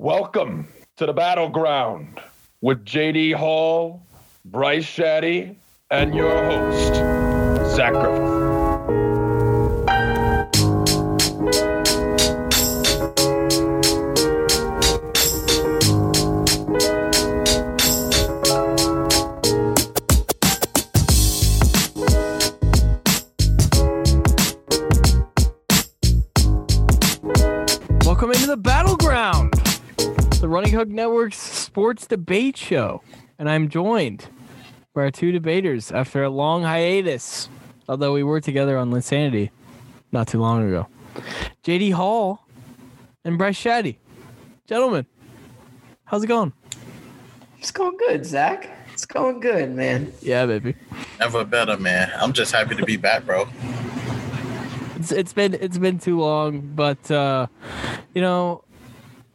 Welcome to the battleground with JD Hall, Bryce Shadday, and your host, Zach. Network's sports debate show. And I'm joined by our two debaters after a long hiatus, although we were together on Linsanity not too long ago. JD Hall and Bryce Shadday. Gentlemen, how's it going? It's going good, Zach. It's going good, man. Yeah, baby. Never better, man. I'm just happy to be back, bro. It's, it's been it's been too long, but uh, you know,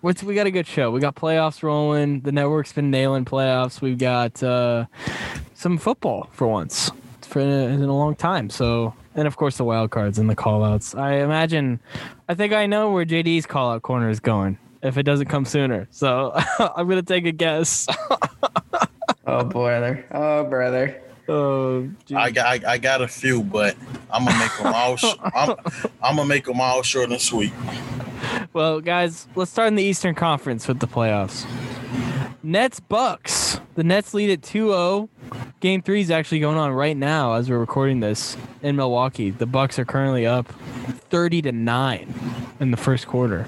what's we got a good show. We got playoffs rolling. The network's been nailing playoffs. We've got uh, some football for once for in a, a long time. So, and of course the wild cards and the callouts. I imagine, I think I know where JD's callout corner is going if it doesn't come sooner. So I'm gonna take a guess. Oh, brother. Oh, brother. Oh, I got I, I got a few, but I'm gonna make them all. Sh- I'm, I'm gonna make them all short and sweet. Well, guys, let's start in the Eastern Conference with the playoffs. Nets Bucks. The Nets lead at 2-0. Game 3 is actually going on right now as we're recording this in Milwaukee. The Bucks are currently up 30 to 9 in the first quarter.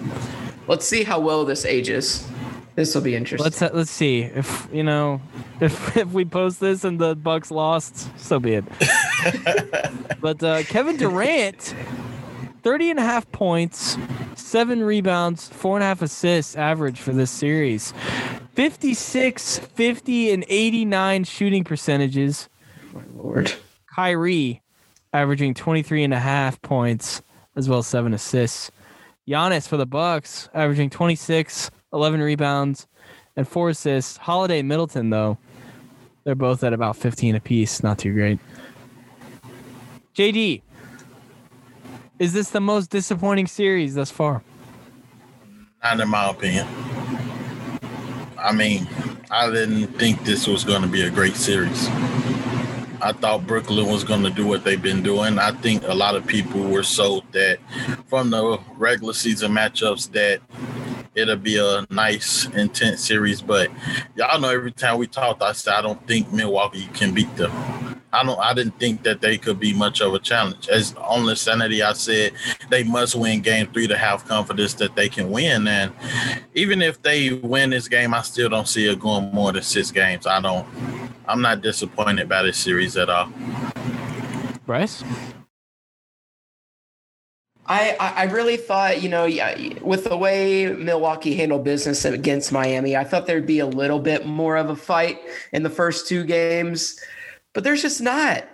Let's see how well this ages. This will be interesting. Let's let's see if, you know, if if we post this and the Bucks lost, so be it. but uh, Kevin Durant 30 and a half points, seven rebounds, four and a half assists average for this series. 56, 50, and 89 shooting percentages. My Lord. Kyrie averaging 23 and a half points as well as seven assists. Giannis for the Bucks averaging 26, 11 rebounds, and four assists. Holiday Middleton, though, they're both at about 15 apiece. Not too great. JD, is this the most disappointing series thus far? Not in my opinion. I mean, I didn't think this was going to be a great series. I thought Brooklyn was going to do what they've been doing. I think a lot of people were sold that from the regular season matchups that it'll be a nice, intense series. But y'all know every time we talked, I said I don't think Milwaukee can beat them. I don't. I didn't think that they could be much of a challenge. As on the sanity, I said they must win Game Three to have confidence that they can win. And even if they win this game, I still don't see it going more than six games. I don't. I'm not disappointed by this series at all. Bryce? I, I I really thought, you know, yeah, with the way Milwaukee handled business against Miami, I thought there'd be a little bit more of a fight in the first two games, but there's just not.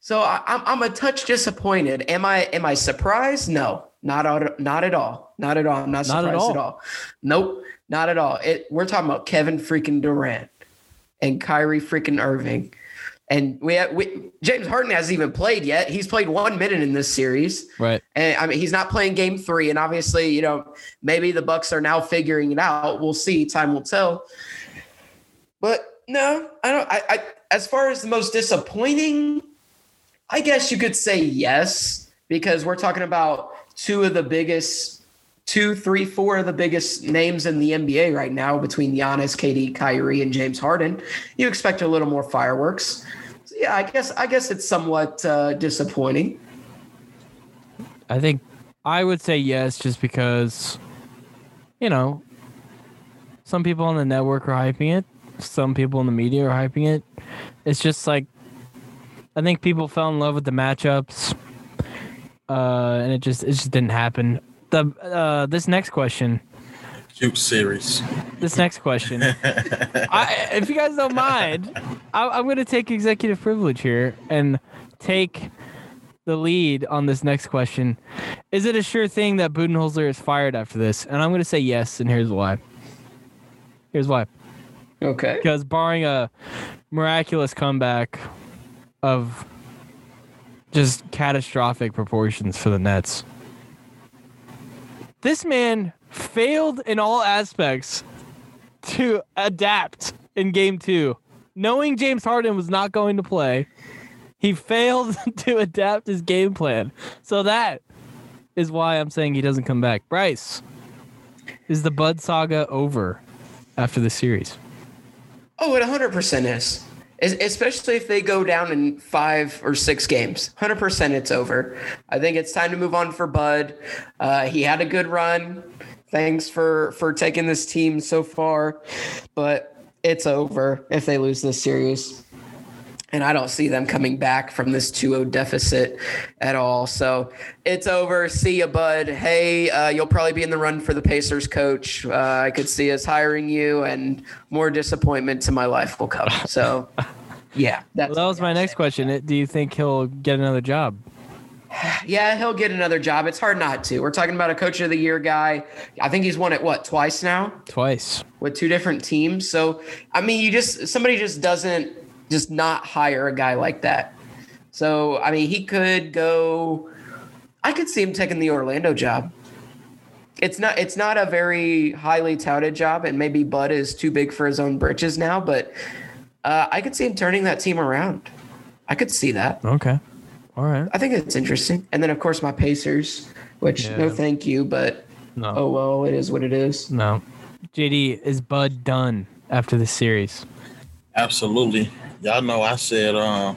So I, I'm I'm a touch disappointed. Am I am I surprised? No, not at, not at all. Not at all. I'm not Not surprised at at all. all. Nope, not at all. It, we're talking about Kevin freaking Durant and Kyrie freaking Irving. And we, have, we James Harden hasn't even played yet. He's played one minute in this series. Right. And I mean, he's not playing game three. And obviously, you know, maybe the Bucks are now figuring it out. We'll see. Time will tell. But no, I don't. I, I as far as the most disappointing, I guess you could say yes, because we're talking about two of the biggest, two, three, four of the biggest names in the NBA right now between Giannis, KD, Kyrie, and James Harden. You expect a little more fireworks. So yeah, I guess I guess it's somewhat uh, disappointing. I think I would say yes, just because, you know, some people on the network are hyping it, some people in the media are hyping it. It's just like, I think people fell in love with the matchups, uh, and it just it just didn't happen. The uh, this next question, Cute series. this next question, I, if you guys don't mind, I, I'm going to take executive privilege here and take the lead on this next question. Is it a sure thing that Budenholzer is fired after this? And I'm going to say yes, and here's why. Here's why. Okay. Because barring a miraculous comeback of just catastrophic proportions for the Nets, this man failed in all aspects to adapt in game two. Knowing James Harden was not going to play, he failed to adapt his game plan. So that is why I'm saying he doesn't come back. Bryce, is the Bud saga over after the series? Oh, it 100% is. Especially if they go down in five or six games. 100% it's over. I think it's time to move on for Bud. Uh, he had a good run. Thanks for, for taking this team so far. But it's over if they lose this series. And I don't see them coming back from this 2 0 deficit at all. So it's over. See you, bud. Hey, uh, you'll probably be in the run for the Pacers coach. Uh, I could see us hiring you, and more disappointment to my life will come. So, yeah. That's Well, that was my next question. Do you think he'll get another job? Yeah, he'll get another job. It's hard not to. We're talking about a coach of the year guy. I think he's won it, what, twice now? Twice. with two different teams. So I mean, you just somebody just doesn't just not hire a guy like that. So I mean, he could go. I could see him taking the Orlando job. It's not. It's not a very highly touted job, and maybe Bud is too big for his own britches now. But uh, I could see him turning that team around. I could see that. Okay. All right. I think it's interesting. And then of course my Pacers, which no thank you, but No. oh well, it is what it is. No. JD, is Bud done after the series? Absolutely. Y'all know I said um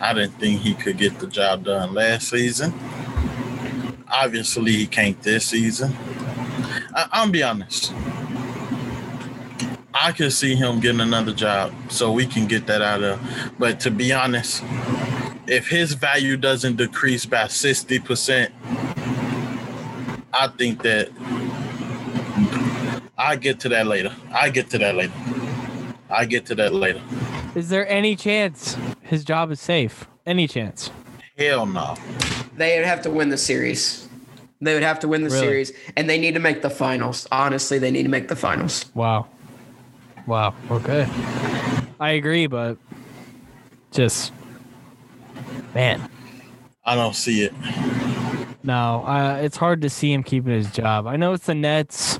I didn't think he could get the job done last season. Obviously he can't this season. I, I'm be honest. I could see him getting another job so we can get that out of but to be honest, if his value doesn't decrease by 60%, I think that I get to that later. I get to that later. I get to that later. Is there any chance his job is safe? Any chance? Hell no. They would have to win the series. They would have to win the Really? series, and they need to make the finals. Honestly, they need to make the finals. Wow. Wow. Okay. I agree, but just man, I don't see it. no. Uh, it's hard to see him keeping his job. I know it's the Nets.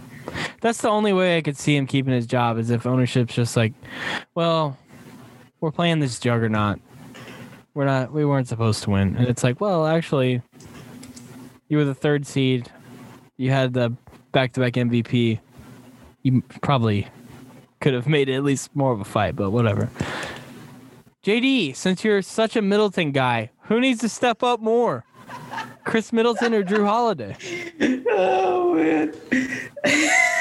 That's the only way I could see him keeping his job is if ownership's just like, well, we're playing this juggernaut. We're not. We weren't supposed to win, and it's like, well, actually, you were the third seed. You had the back-to-back MVP. You probably could have made it at least more of a fight, but whatever. JD, since you're such a Middleton guy, who needs to step up more? Khris Middleton or Jrue Holiday? Oh man!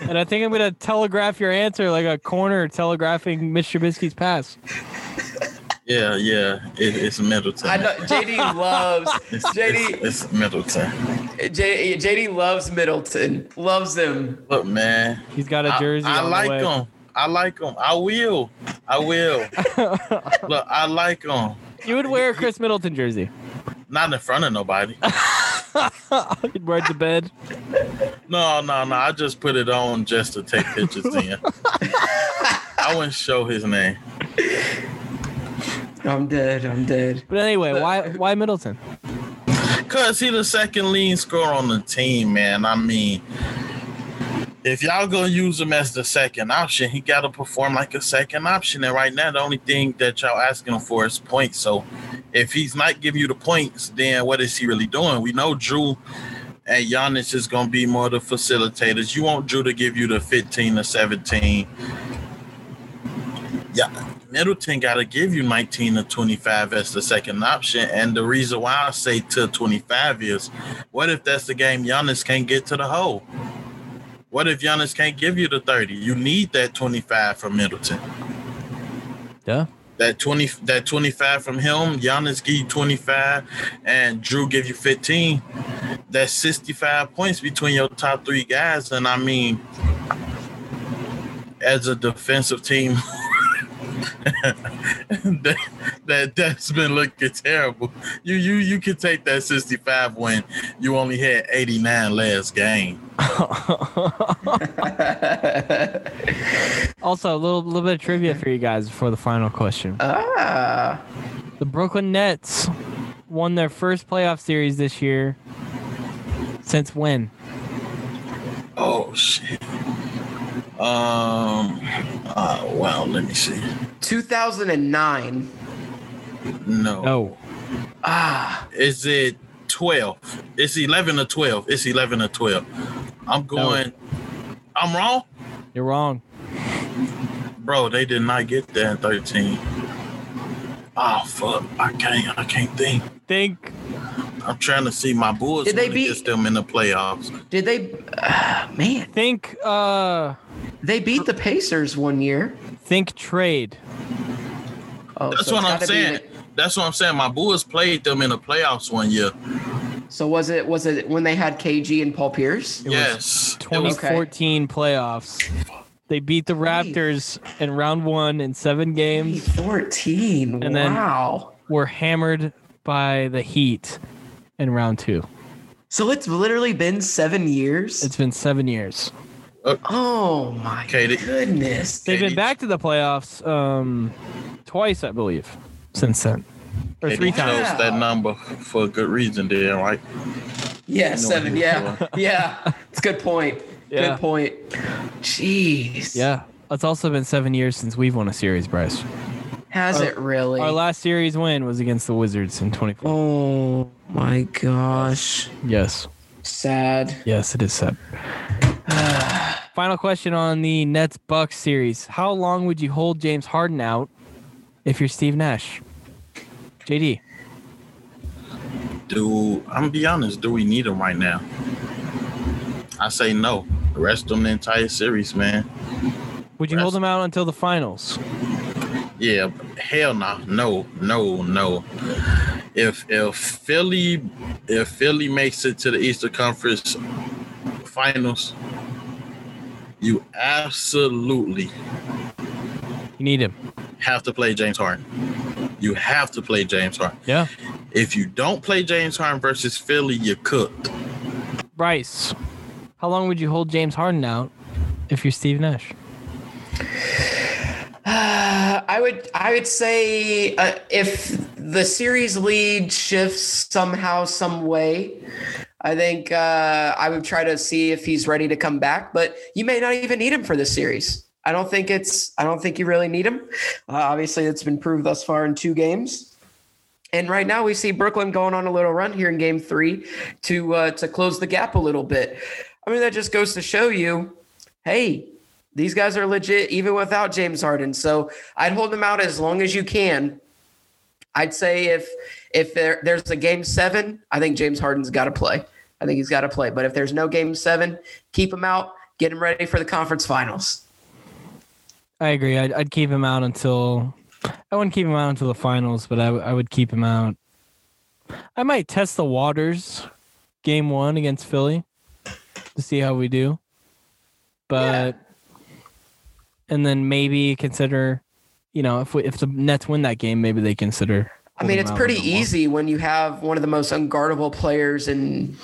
And I think I'm gonna telegraph your answer like a corner telegraphing Mitch Trubisky's pass. Yeah, yeah. It, it's Middleton. I know JD loves It's, JD. it's, it's Middleton. J, JD loves Middleton. Loves him. Look, man. he's got a jersey. I on the like way. him. I like him. I will. I will. Look, I like him. You would wear a Khris Middleton jersey. Not in front of nobody. You'd wear it to bed. No, no, no. I just put it on just to take pictures in. I wouldn't show his name. I'm dead. I'm dead. But anyway, why why Middleton? Cause he the second leading scorer on the team, man. I mean, if y'all gonna use him as the second option, he gotta perform like a second option. And right now, the only thing that y'all asking him for is points. So if he's not giving you the points, then what is he really doing? We know Jrue and Giannis is gonna be more the facilitators. You want Jrue to give you the 15 or 17. Yeah, Middleton got to give you 19 or 25 as the second option. And the reason why I say to 25 is what if that's the game Giannis can't get to the hole? What if Giannis can't give you the 30? You need that 25 from Middleton. Yeah. That 20 that 25 from him, Giannis give you 25 and Jrue give you 15. That's 65 points between your top three guys. And I mean, as a defensive team, that, that that's been looking terrible. You you you can take that 65 when you only had 89 last game. Also, a little little bit of trivia for you guys before the final question. ah. The Brooklyn Nets won their first playoff series this year. Since when? Um. Uh, well, let me see. 2009. No. No. Ah, Is it 12? It's 11 or 12. It's 11 or 12. I'm going. I'm wrong, You're wrong. bro. They did not get there in 13. Oh fuck! I can't. I can't think. Think. I'm trying to see my Bulls. Did they when beat- gets them in the playoffs? did they? ah, man, Think. Uh. they beat the Pacers one year. Think trade. Oh, That's so what I'm saying. the- That's what I'm saying. My Bulls played them in the playoffs one year. so was it? Was it when they had KG and Paul Pierce? It yes. It was- 2014 playoffs. They beat the Raptors in round one in seven games. 14. And then- wow. Were hammered by the Heat in round two. So it's literally been seven years. It's been seven years. oh my Okay, they- goodness. They've been back to the playoffs um, twice, I believe, since then, or KD three times. Wow. that number for a good reason, then, right? Yeah, know seven. Yeah, you're yeah. It's a good point. Yeah. Good point. Jeez. Yeah, it's also been seven years since we've won a series, Bryce. Has Our- it really? Our last series win was against the Wizards in 24. oh my gosh. Yes, Sad. yes, it is sad. Final question on the Nets Bucks series: How long would you hold James Harden out if you're Steve Nash? JD, Do I'm gonna be honest? Do we need him right now? I say no. Rest them the entire series, man. would you hold him out until the finals? Yeah, hell no, no, no, no. If if Philly if Philly makes it to the Eastern Conference Finals, you absolutely You need him. have to play James Harden. You have to play James Harden. Yeah, If you don't play James Harden versus Philly, you're cooked. Bryce. How long would you hold James Harden out if you're Steve Nash? I would I would say uh, if the series lead shifts somehow some way, I think uh, I would try to see if he's ready to come back. But you may not even need him for this series. I don't think it's I don't think you really need him. Uh, obviously, it's been proved thus far in two games. And right now, we see Brooklyn going on a little run here in Game Three to uh, to close the gap a little bit. I mean, that just goes to show you, hey, these guys are legit even without James Harden. So I'd hold them out as long as you can. I'd say if if there, there's a game seven, I think James Harden's got to play. I think he's got to play. But if there's no game seven, keep him out. Get him ready for the conference finals. I agree. I'd, I'd keep him out until I wouldn't keep him out until the finals, but I would keep him out. I might test the waters, game one against Philly, to see how we do. But and then maybe consider, you know, if we, if the Nets win that game, maybe they consider. I mean, it's him out a pretty easy when you have one of the most unguardable players in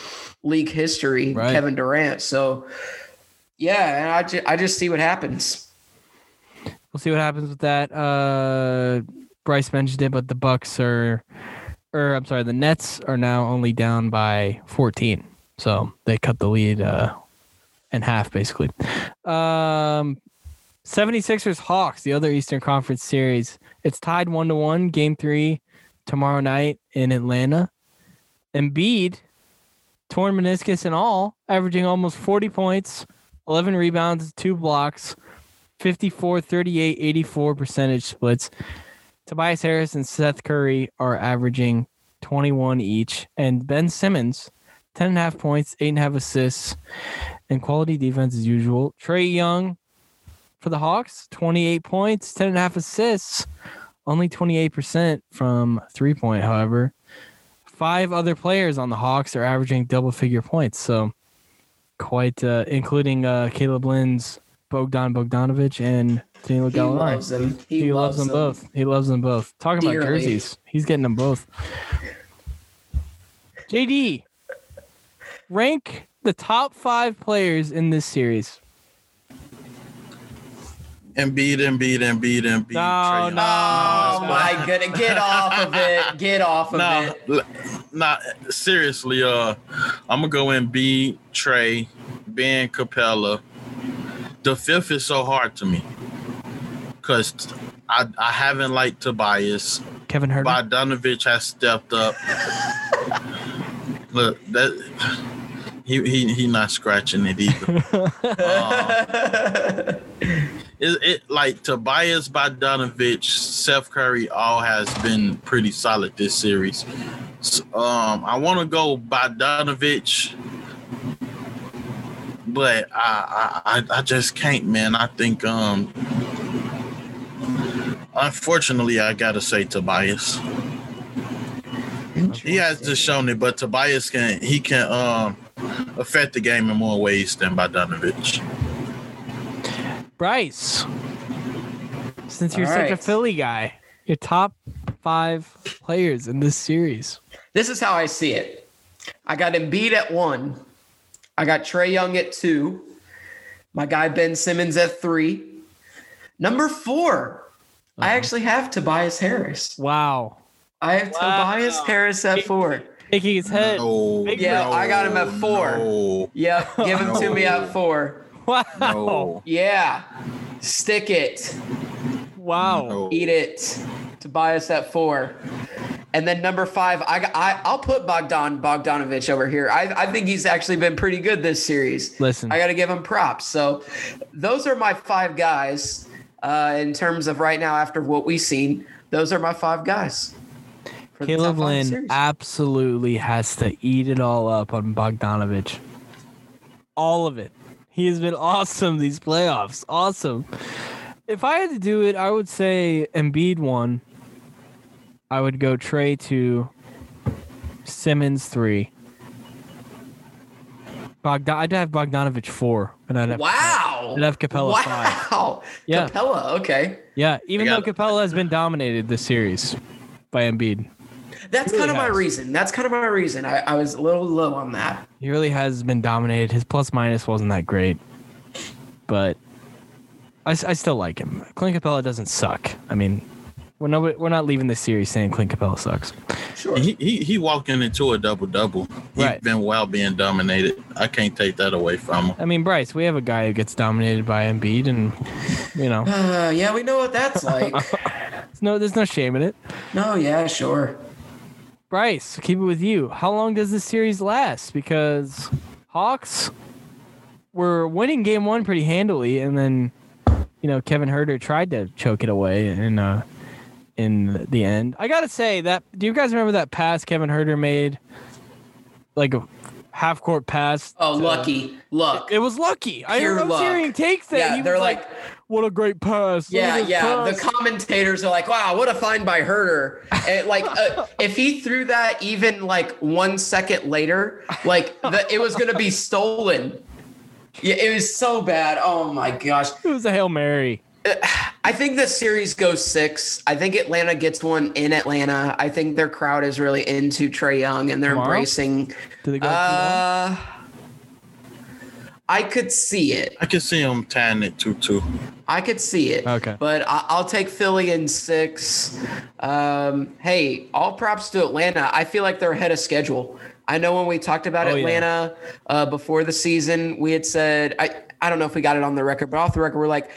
league history, Right. Kevin Durant. So, yeah, and I, ju- I just see what happens. We'll see what happens with that. Uh, Bryce mentioned it, but the Bucks are, or I'm sorry, the Nets are now only down by 14, so they cut the lead uh, in half basically. Um, 76ers Hawks, the other Eastern Conference series. It's tied one to one. Game three tomorrow night in Atlanta. Embiid, torn meniscus and all, averaging almost 40 points, 11 rebounds, two blocks. 54, 38, 84 percentage splits. Tobias Harris and Seth Curry are averaging 21 each. And Ben Simmons, 10 and a half points, eight and a half assists, and quality defense as usual. Trae Young for the Hawks, 28 points, 10 and a half assists, only 28% from three point, however. Five other players on the Hawks are averaging double figure points. So quite, uh, including uh, Caleb Lynn's Bogdan Bogdanovich and Danilo He Gallinari. loves them. He, He, loves, them, them both. He loves them both. Talking about jerseys, he's getting them both. JD, rank the top five players in this series. Embiid, Embiid, Embiid, Embiid. No, Trae Young. no. Oh no. my goodness! Get off of it! Get off of Nah, it! l- nah, seriously, uh, I'm gonna go in B, Trae, Ben Capela, the fifth is so hard to me because I I haven't liked Tobias. Kevin Huerter. Bogdanovich has stepped up. Look, that he he he not scratching it either. Uh, it, it like Tobias Bogdanovich, Seth Curry, all has been pretty solid this series. So, um, I want to go Bogdanovich, but I, I I just can't, man. I think um, unfortunately, I gotta say Tobias. He has just shown it, but Tobias can he can um affect the game in more ways than Bogdanovich. Bryce, since you're All such a. Philly guy, your top five players in this series. This is how I see it. I got Embiid at one. I got Trae Young at two. My guy Ben Simmons at three. Number 4 I Uh-huh. actually have Tobias Harris. Wow. I have Wow. Tobias Harris at four. Shaking his head. No, Yeah, no, I got him at four. No, Yep, give him to me at four. Wow. no, Yeah, stick it, Wow. no. eat it. Tobias at four. And then number five, I, I I'll put Bogdan Bogdanovich over here. I, I think he's actually been pretty good this series. Listen. I got to give him props. So those are my five guys uh, in terms of right now after what we've seen. Those are my five guys. for the Caleb Lynn absolutely has to eat it all up on Bogdanovich. All of it. He has been awesome these playoffs. Awesome. If I had to do it, I would say Embiid one. I would go Trae two. Simmons three. Bogdan, I'd have Bogdanovich four, and I'd have Wow. I'd have Capela five. Wow. Yeah. Capela. Okay. Yeah, even though Capela has been dominated this series by Embiid. That's Really kind of my reason. That's kind of my reason. I, I was a little low on that. He really has been dominated. His plus minus wasn't that great, but I, I still like him. Clint Capela doesn't suck. I mean, we're no, we're not leaving this series saying Clint Capela sucks. Sure. He, he he walking into a double double. He's Right. been well being dominated. I can't take that away from him. I mean, Bryce, we have a guy who gets dominated by Embiid, and you know, Uh, yeah, we know what that's like. no there's no shame in it. no, yeah, sure. Bryce, keep it with you. How long does this series last? Because Hawks were winning game one pretty handily, and then you know Kevin Huerter tried to choke it away in uh in the end. I gotta say that. Do you guys remember that pass Kevin Huerter made? Like a half court pass. Oh, to- lucky. Luck. It was lucky. I Pure was luck. hearing takes that. Yeah, he they're was like, "What a great pass!" Yeah, yeah. The commentators are like, wow, what a find by Huerter. And like, uh, if he threw that even like one second later, like the, it was going to be stolen. Yeah, it was so bad. Oh my gosh. it was a hail mary. I think the series goes six. I think Atlanta gets one in Atlanta. I think their crowd is really into Trae Young and they're Tomorrow? embracing. Do they go? 2-1? Uh, I could see it. I could see him tying it two two. I could see it. Okay. But I- I'll take Philly in six. Um, hey, all props to Atlanta. I feel like they're ahead of schedule. I know when we talked about Oh, yeah. Atlanta uh, before the season, we had said, I, I don't know if we got it on the record, but off the record, we're like,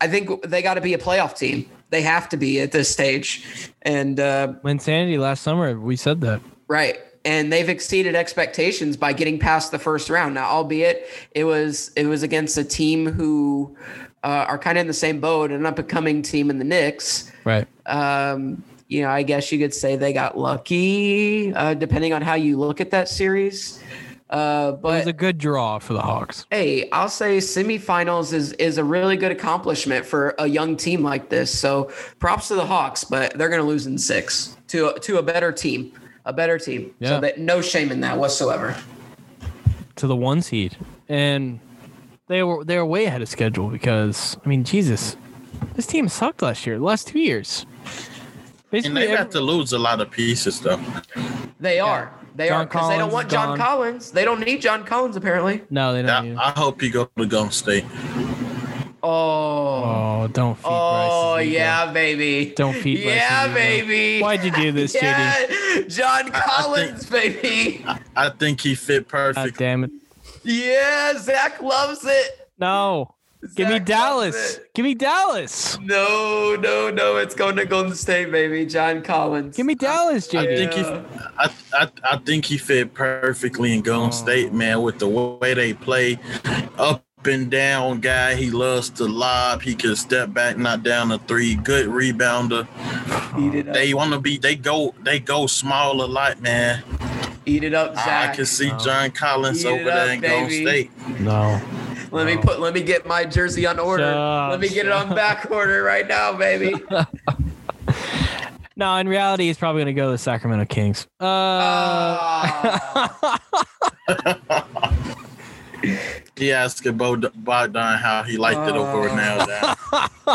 I think they got to be a playoff team. They have to be at this stage. And uh, Insanity last summer, we said that. Right. And they've exceeded expectations by getting past the first round. Now, albeit it was it was against a team who uh, are kind of in the same boat, an up and coming team in the Knicks. Right. Um, you know, I guess you could say they got lucky, uh, depending on how you look at that series. Uh, It was a good draw for the Hawks. hey, I'll say semifinals is is a really good accomplishment for a young team like this. So props to the Hawks, but they're going to lose in six to to a better team, a better team. Yeah. So that no shame in that whatsoever. to the one seed, and they were they were way ahead of schedule because I mean Jesus, this team sucked last year. The last two years, And basically. they have to lose a lot of pieces though. They are. They John are because they don't want John gone. Collins. They don't need John Collins apparently. no, they don't. I, I hope he go to Golden State. Oh. oh, don't feed Oh Bryce's ego. yeah, baby. Don't feed Bryce's Yeah, ego. baby. Why'd you do this, JD? yeah, John I- I Collins, baby. I think he fit God perfect. damn it! Yeah, Zach loves it. No, Give me Zach Dallas. it. Give me Dallas. No, no, no. It's going to Golden State, baby. John Collins. Give me Dallas, I JD. think he, I, I, I think he fit perfectly in Golden oh. State, man, with the way they play, up and down guy. He loves to lob. He can step back, not down a three. Good rebounder. Eat it up. They want to be. They go. They go small a lot, man. Eat it up, Zach. I can see John Collins Eat over there up, in Golden. State. No. Let me put. Let me get my jersey on order. Shut up, let me get it on back order right now, baby. No, in reality, he's probably going to go to the Sacramento Kings. Uh, Ah. He asked Bod- Bogdan how he liked it over Oh. now. Down.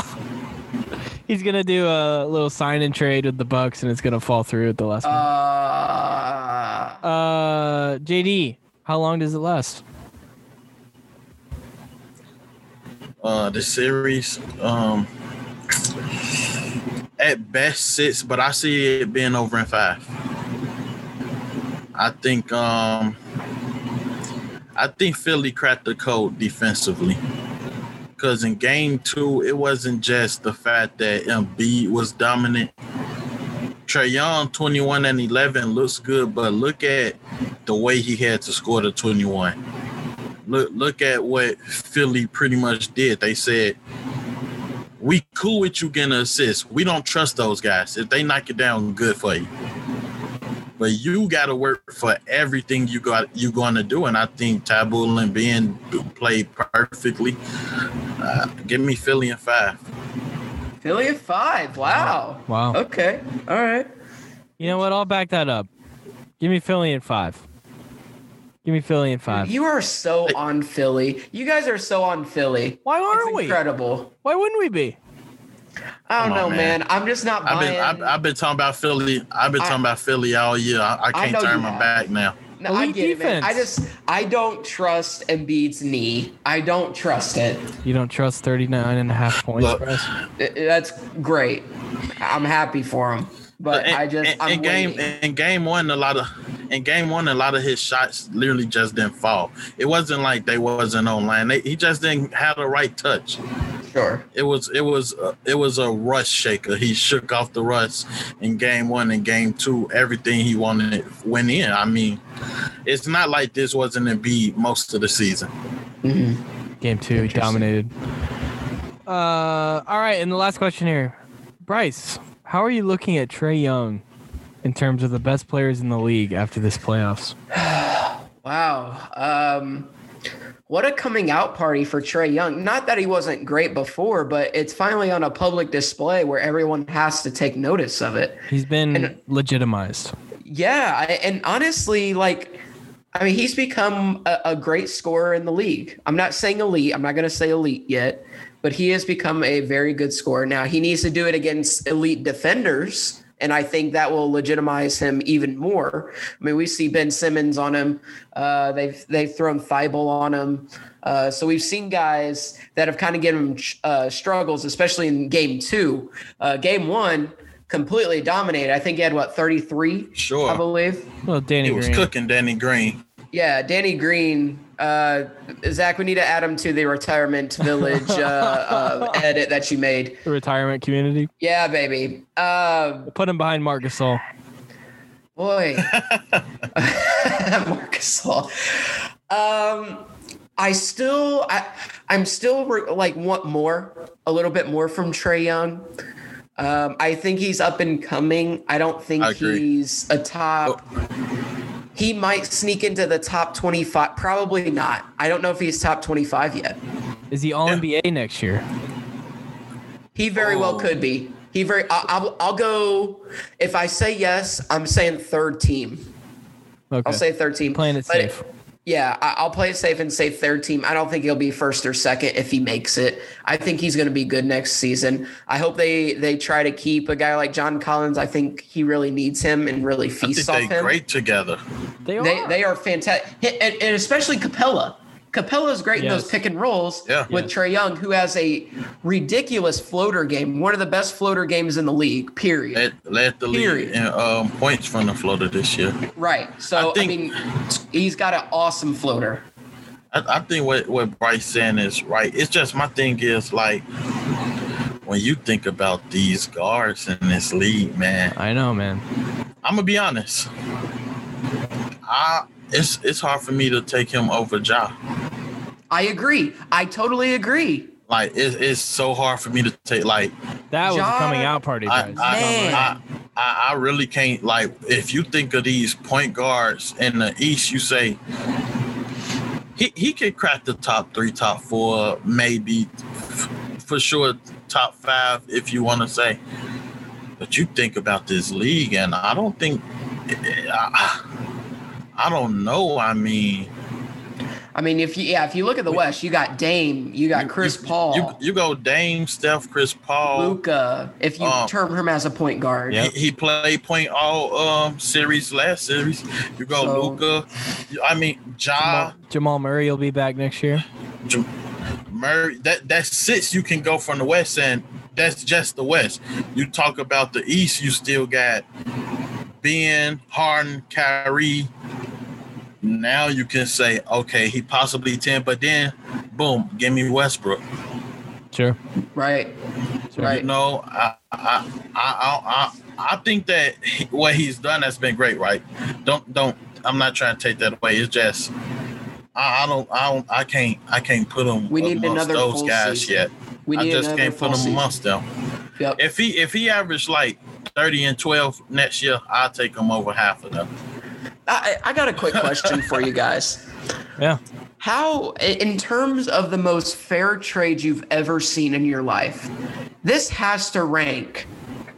he's going to do a little sign and trade with the Bucks, and it's going to fall through at the last minute. Ah. Uh, JD, how long does it last? Uh, the series, um, at best six, but I see it being over in five. I think, um, I think Philly cracked the code defensively. Because in game two, it wasn't just the fact that Embiid was dominant. Trae Young, 21 and 11, looks good, but look at the way he had to score the 21 look look at what Philly pretty much did. They said, "We cool with you getting an assist. We don't trust those guys. If they knock it down, good for you. But you got to work for everything you got you going to do." And I think Thybulle and Ben played perfectly. Uh, give me Philly in five. Philly at five. Wow. Wow. Okay. All right. You know what? I'll back that up. Give me Philly in five. Give me Philly in five. You are so on Philly. You guys are so on Philly. Why aren't we? incredible. Why wouldn't we be? I don't Come know, man. man. I'm just not I've buying. been I've, I've been talking about Philly. I've been I- talking about Philly all year. I, I can't know turn my have. back now. no, I Elite get it, man. I just I don't trust Embiid's knee. I don't trust it. You don't trust 39 and a half points, Look. Bryce? I- That's great. I'm happy for him, but in, I just in, I'm in game waiting. in game one a lot of in game one a lot of his shots literally just didn't fall. It wasn't like they wasn't online. They, he just didn't have the right touch. Sure. It was it was uh, it was a rush shaker. He shook off the rust in game one and game two. Everything he wanted went in. I mean, it's not like this wasn't a beat most of the season. Game two, he dominated. Uh, all right, and the last question here, Bryce, how are you looking at Trae Young in terms of the best players in the league after this playoffs? Wow. Um, what a coming out party for Trae Young. Not that he wasn't great before, but it's finally on a public display where everyone has to take notice of it. He's been And- legitimized. Yeah, I, and honestly, like, I mean, he's become a, a great scorer in the league. I'm not saying elite. I'm not going to say elite yet, but he has become a very good scorer. Now he needs to do it against elite defenders, and I think that will legitimize him even more. I mean, we see Ben Simmons on him. Uh, they've they've thrown Thybulle on him. Uh, so we've seen guys that have kind of given him uh, struggles, especially in game two. Uh, game one, completely dominated. I think he had what 33, Sure. I believe. Well, Danny He was Green. cooking Danny Green. Yeah, Danny Green. Uh, Zach, we need to add him to the retirement village uh, uh, edit that you made. the retirement community. Yeah, baby. Um, Put him behind Marc Gasol. boy, Marcus Hall. Um, I still, I, I'm still re- like want more, a little bit more from Trae Young. Um, I think he's up and coming. I don't think I he's a top. He might sneak into the top 25. Probably not. I don't know if he's top 25 yet. Is he All NBA next year? He very well Oh. could be. He very. I, I'll, I'll go. If I say yes, I'm saying third team. Okay. I'll say third team. Playing it But safe. Yeah, I- I'll play it safe and say third team. I don't think he'll be first or second if he makes it. I think he's going to be good next season. I hope they they try to keep a guy like John Collins. I think he really needs him and really I feasts think off they him. great together. They are. They they are fantastic, and, and especially Capela. Capela's great in those pick and rolls Yeah. with Yes. Trae Young, who has a ridiculous floater game, one of the best floater games in the league. Period. Led, led the Period. league in um, points from the floater this year. right. So I, I think- mean, he's got an awesome floater. I, I think what what Bryce saying is right. It's just my thing is like when you think about these guards in this league, man. I know, man. I'm gonna be honest. I it's it's hard for me to take him over Ja. I agree. I totally agree. Like it's it's so hard for me to take. Like That was Ja- a coming out party, I, guys. I, Man. I, I, I really can't like if you think of these point guards in the East, you say he he could crack the top three, top four, maybe for sure top five if you want to say. But you think about this league, and I don't think I, I don't know. I mean, I mean, if you yeah, if you look at the West, you got Dame, you got you- Chris you- Paul, You, you go Dame, Steph, Chris Paul. Luka. If you Um, term him as a point guard, Yep. He, he played point all um series last series. You go So- Luka. I mean Ja Jamal, Jamal Murray will be back next year. Jam- Murray. That that's six you can go from the West, and that's just the West. You talk about the East, you still got Ben, Harden, Kyrie. Now you can say, okay, he possibly ten, but then, boom, give me Westbrook. Sure. right, You right. know, I I I I, I, I think that he, what he's done has been great, right? Don't don't. I'm not trying to take that away. It's just I, I don't I don't I can't I can't put him We need amongst another those full guys season. yet. We I just can't put him season. amongst them. Yep. If he if he averaged like 30 and 12 next year, I'll take him over half of them. I, I got a quick question for you guys. Yeah. How, in terms of the most fair trade you've ever seen in your life, this has to rank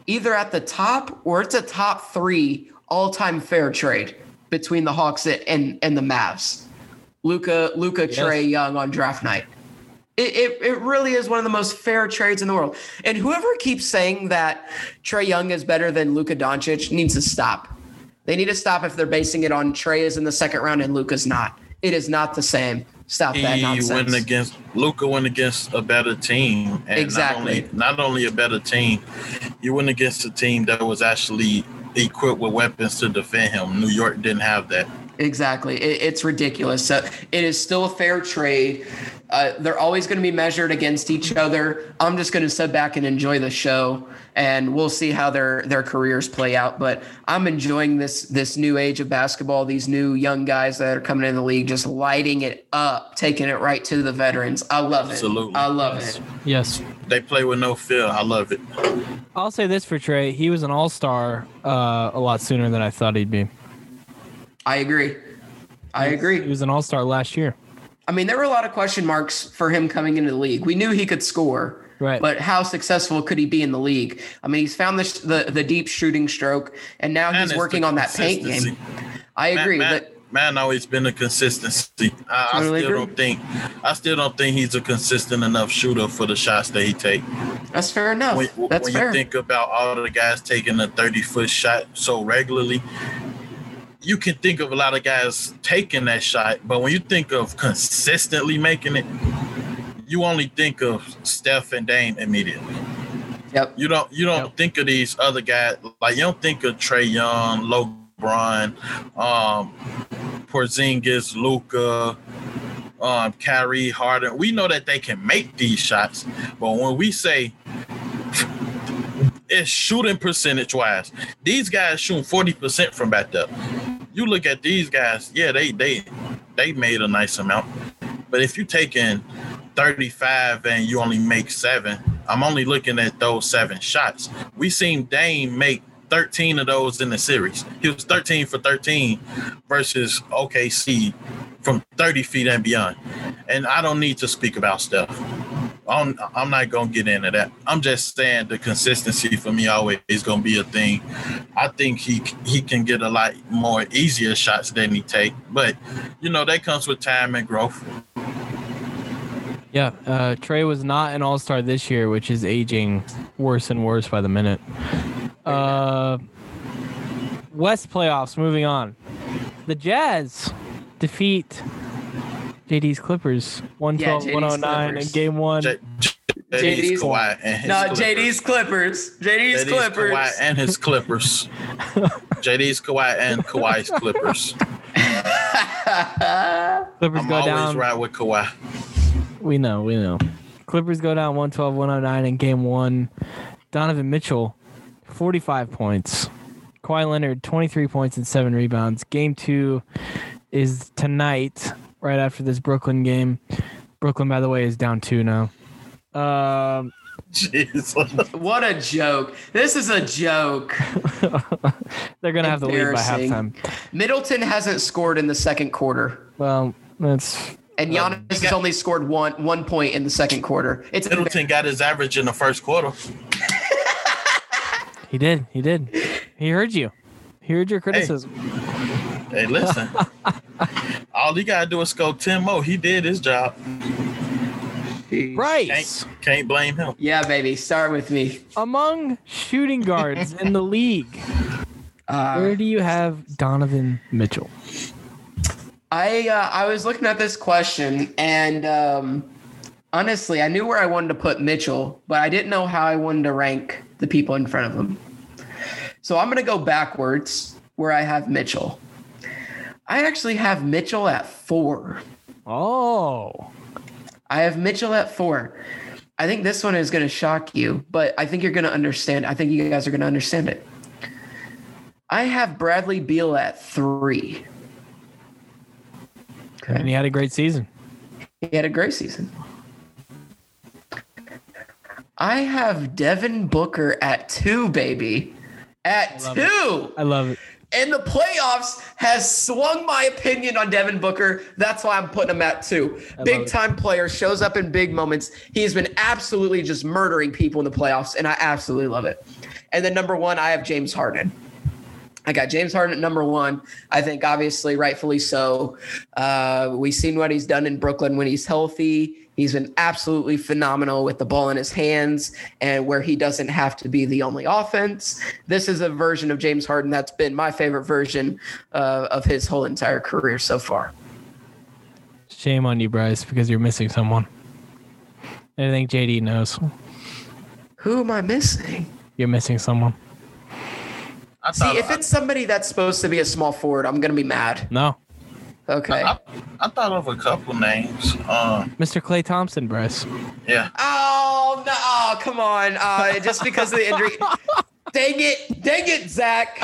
either at the top or it's a top three all-time fair trade between the Hawks and and the Mavs. Luka, Luka, Yes. Trae Young on draft night. It, it, it really is one of the most fair trades in the world. And whoever keeps saying that Trae Young is better than Luka Doncic needs to stop. They need to stop if they're basing it on Trae is in the second round and Luka's not. It is not the same. Stop that He nonsense. went against Luka went against a better team, and Exactly. not only not only a better team, you went against a team that was actually equipped with weapons to defend him. New York didn't have that. Exactly. It, it's ridiculous. So it is still a fair trade. Uh, they're always going to be measured against each other. I'm just going to sit back and enjoy the show, and we'll see how their their careers play out. But I'm enjoying this this new age of basketball. These new young guys that are coming in the league, just lighting it up, taking it right to the veterans. I love it. Absolutely. I love it. Yes. They play with no fear. I love it. I'll say this for Trae. He was an all star uh, a lot sooner than I thought he'd be. I agree. I agree. He was an all star last year. I mean, there were a lot of question marks for him coming into the league. We knew he could score. Right. But how successful could he be in the league? I mean, he's found the the, the deep shooting stroke, and now Man, he's working on that paint game. I agree. Man, man, but man always been a consistency. I, I still agree. don't think I still don't think he's a consistent enough shooter for the shots that he take. that's fair enough. When, that's when fair. you think about all the guys taking a 30 foot shot so regularly, you can think of a lot of guys taking that shot, but when you think of consistently making it, you only think of Steph and Dame immediately. yep. You don't you don't Yep. think of these other guys like you don't think of Trae Young, LeBron, um, Porzingis, Luka, um, Kyrie, Harden. We know that they can make these shots, but when we say it's shooting percentage wise, these guys shooting forty percent from back there. You look at these guys, yeah, they they they made a nice amount, but if you taking 35 and you only make seven, I'm only looking at those seven shots. We seen Dame make 13 of those in the series. He was 13 for 13 versus OKC from 30 feet and beyond. And I don't need to speak about stuff. I'm, I'm not gonna get into that. I'm just saying the consistency for me always is gonna be a thing. I think he he can get a lot more easier shots than he take, but you know that comes with time and growth. Yeah. Uh, Trae was not an all star this year, which is aging worse and worse by the minute. Uh, West playoffs, moving on. The Jazz defeat JD's Clippers 112 JD's 109 in game one. J- J- JD's JD's Kawhi and his No, Clippers. JD's Clippers. JD's JD's Clippers. Kawhi and his Clippers. JD's Kawhi and Kawhi's Clippers. Clippers I'm go always down. right with Kawhi. We know, we know. Clippers go down 112 109 in game one. Donovan Mitchell, 45 points. Kawhi Leonard, 23 points and seven rebounds. Game two is tonight, right after this Brooklyn game. Brooklyn, by the way, is down two now. Um, Jeez. what a joke. This is a joke. they're going to have the lead by halftime. Middleton hasn't scored in the second quarter. Well, that's And Giannis has only scored one one point in the second quarter. It's Middleton got his average in the first quarter. he did. He did. He heard you. He heard your criticism. Hey, listen. All he gotta do is go 10 more. He did his job. Right. Can't, can't blame him. Yeah, baby. Start with me. among shooting guards in the league, Uh, where do you have Donovan Mitchell? I uh, I was looking at this question and um, honestly, I knew where I wanted to put Mitchell, but I didn't know how I wanted to rank the people in front of him. So I'm gonna go backwards where I have Mitchell. I actually have Mitchell at four. Oh, I have Mitchell at four. I think this one is going to shock you, but I think you're going to understand. I think you guys are going to understand it. I have Bradley Beal at three. and he had a great season. He had a great season. I have Devin Booker at two, baby. At love two. I love it. And the playoffs has swung my opinion on Devin Booker. That's why I'm putting him at two. Big it. time player, shows up in big moments. He has been absolutely just murdering people in the playoffs, and I absolutely love it. And then number one, I have James Harden. I got James Harden at number one. I think obviously, rightfully so. Uh, we've seen what he's done in Brooklyn when he's healthy. He's been absolutely phenomenal with the ball in his hands and where he doesn't have to be the only offense. This is a version of James Harden that's been my favorite version uh, of his whole entire career so far. Shame on you, Bryce, because you're missing someone. I think JD knows Who am I missing? you're missing someone. I See, if it's somebody that's supposed to be a small forward, I'm going to be mad. No, Okay. I, I, I thought of a couple names. Um, Mr. Klay Thompson, Bryce. yeah. Oh no! Oh, come on! Uh, just because of the injury. Dang it! Dang it, Zach!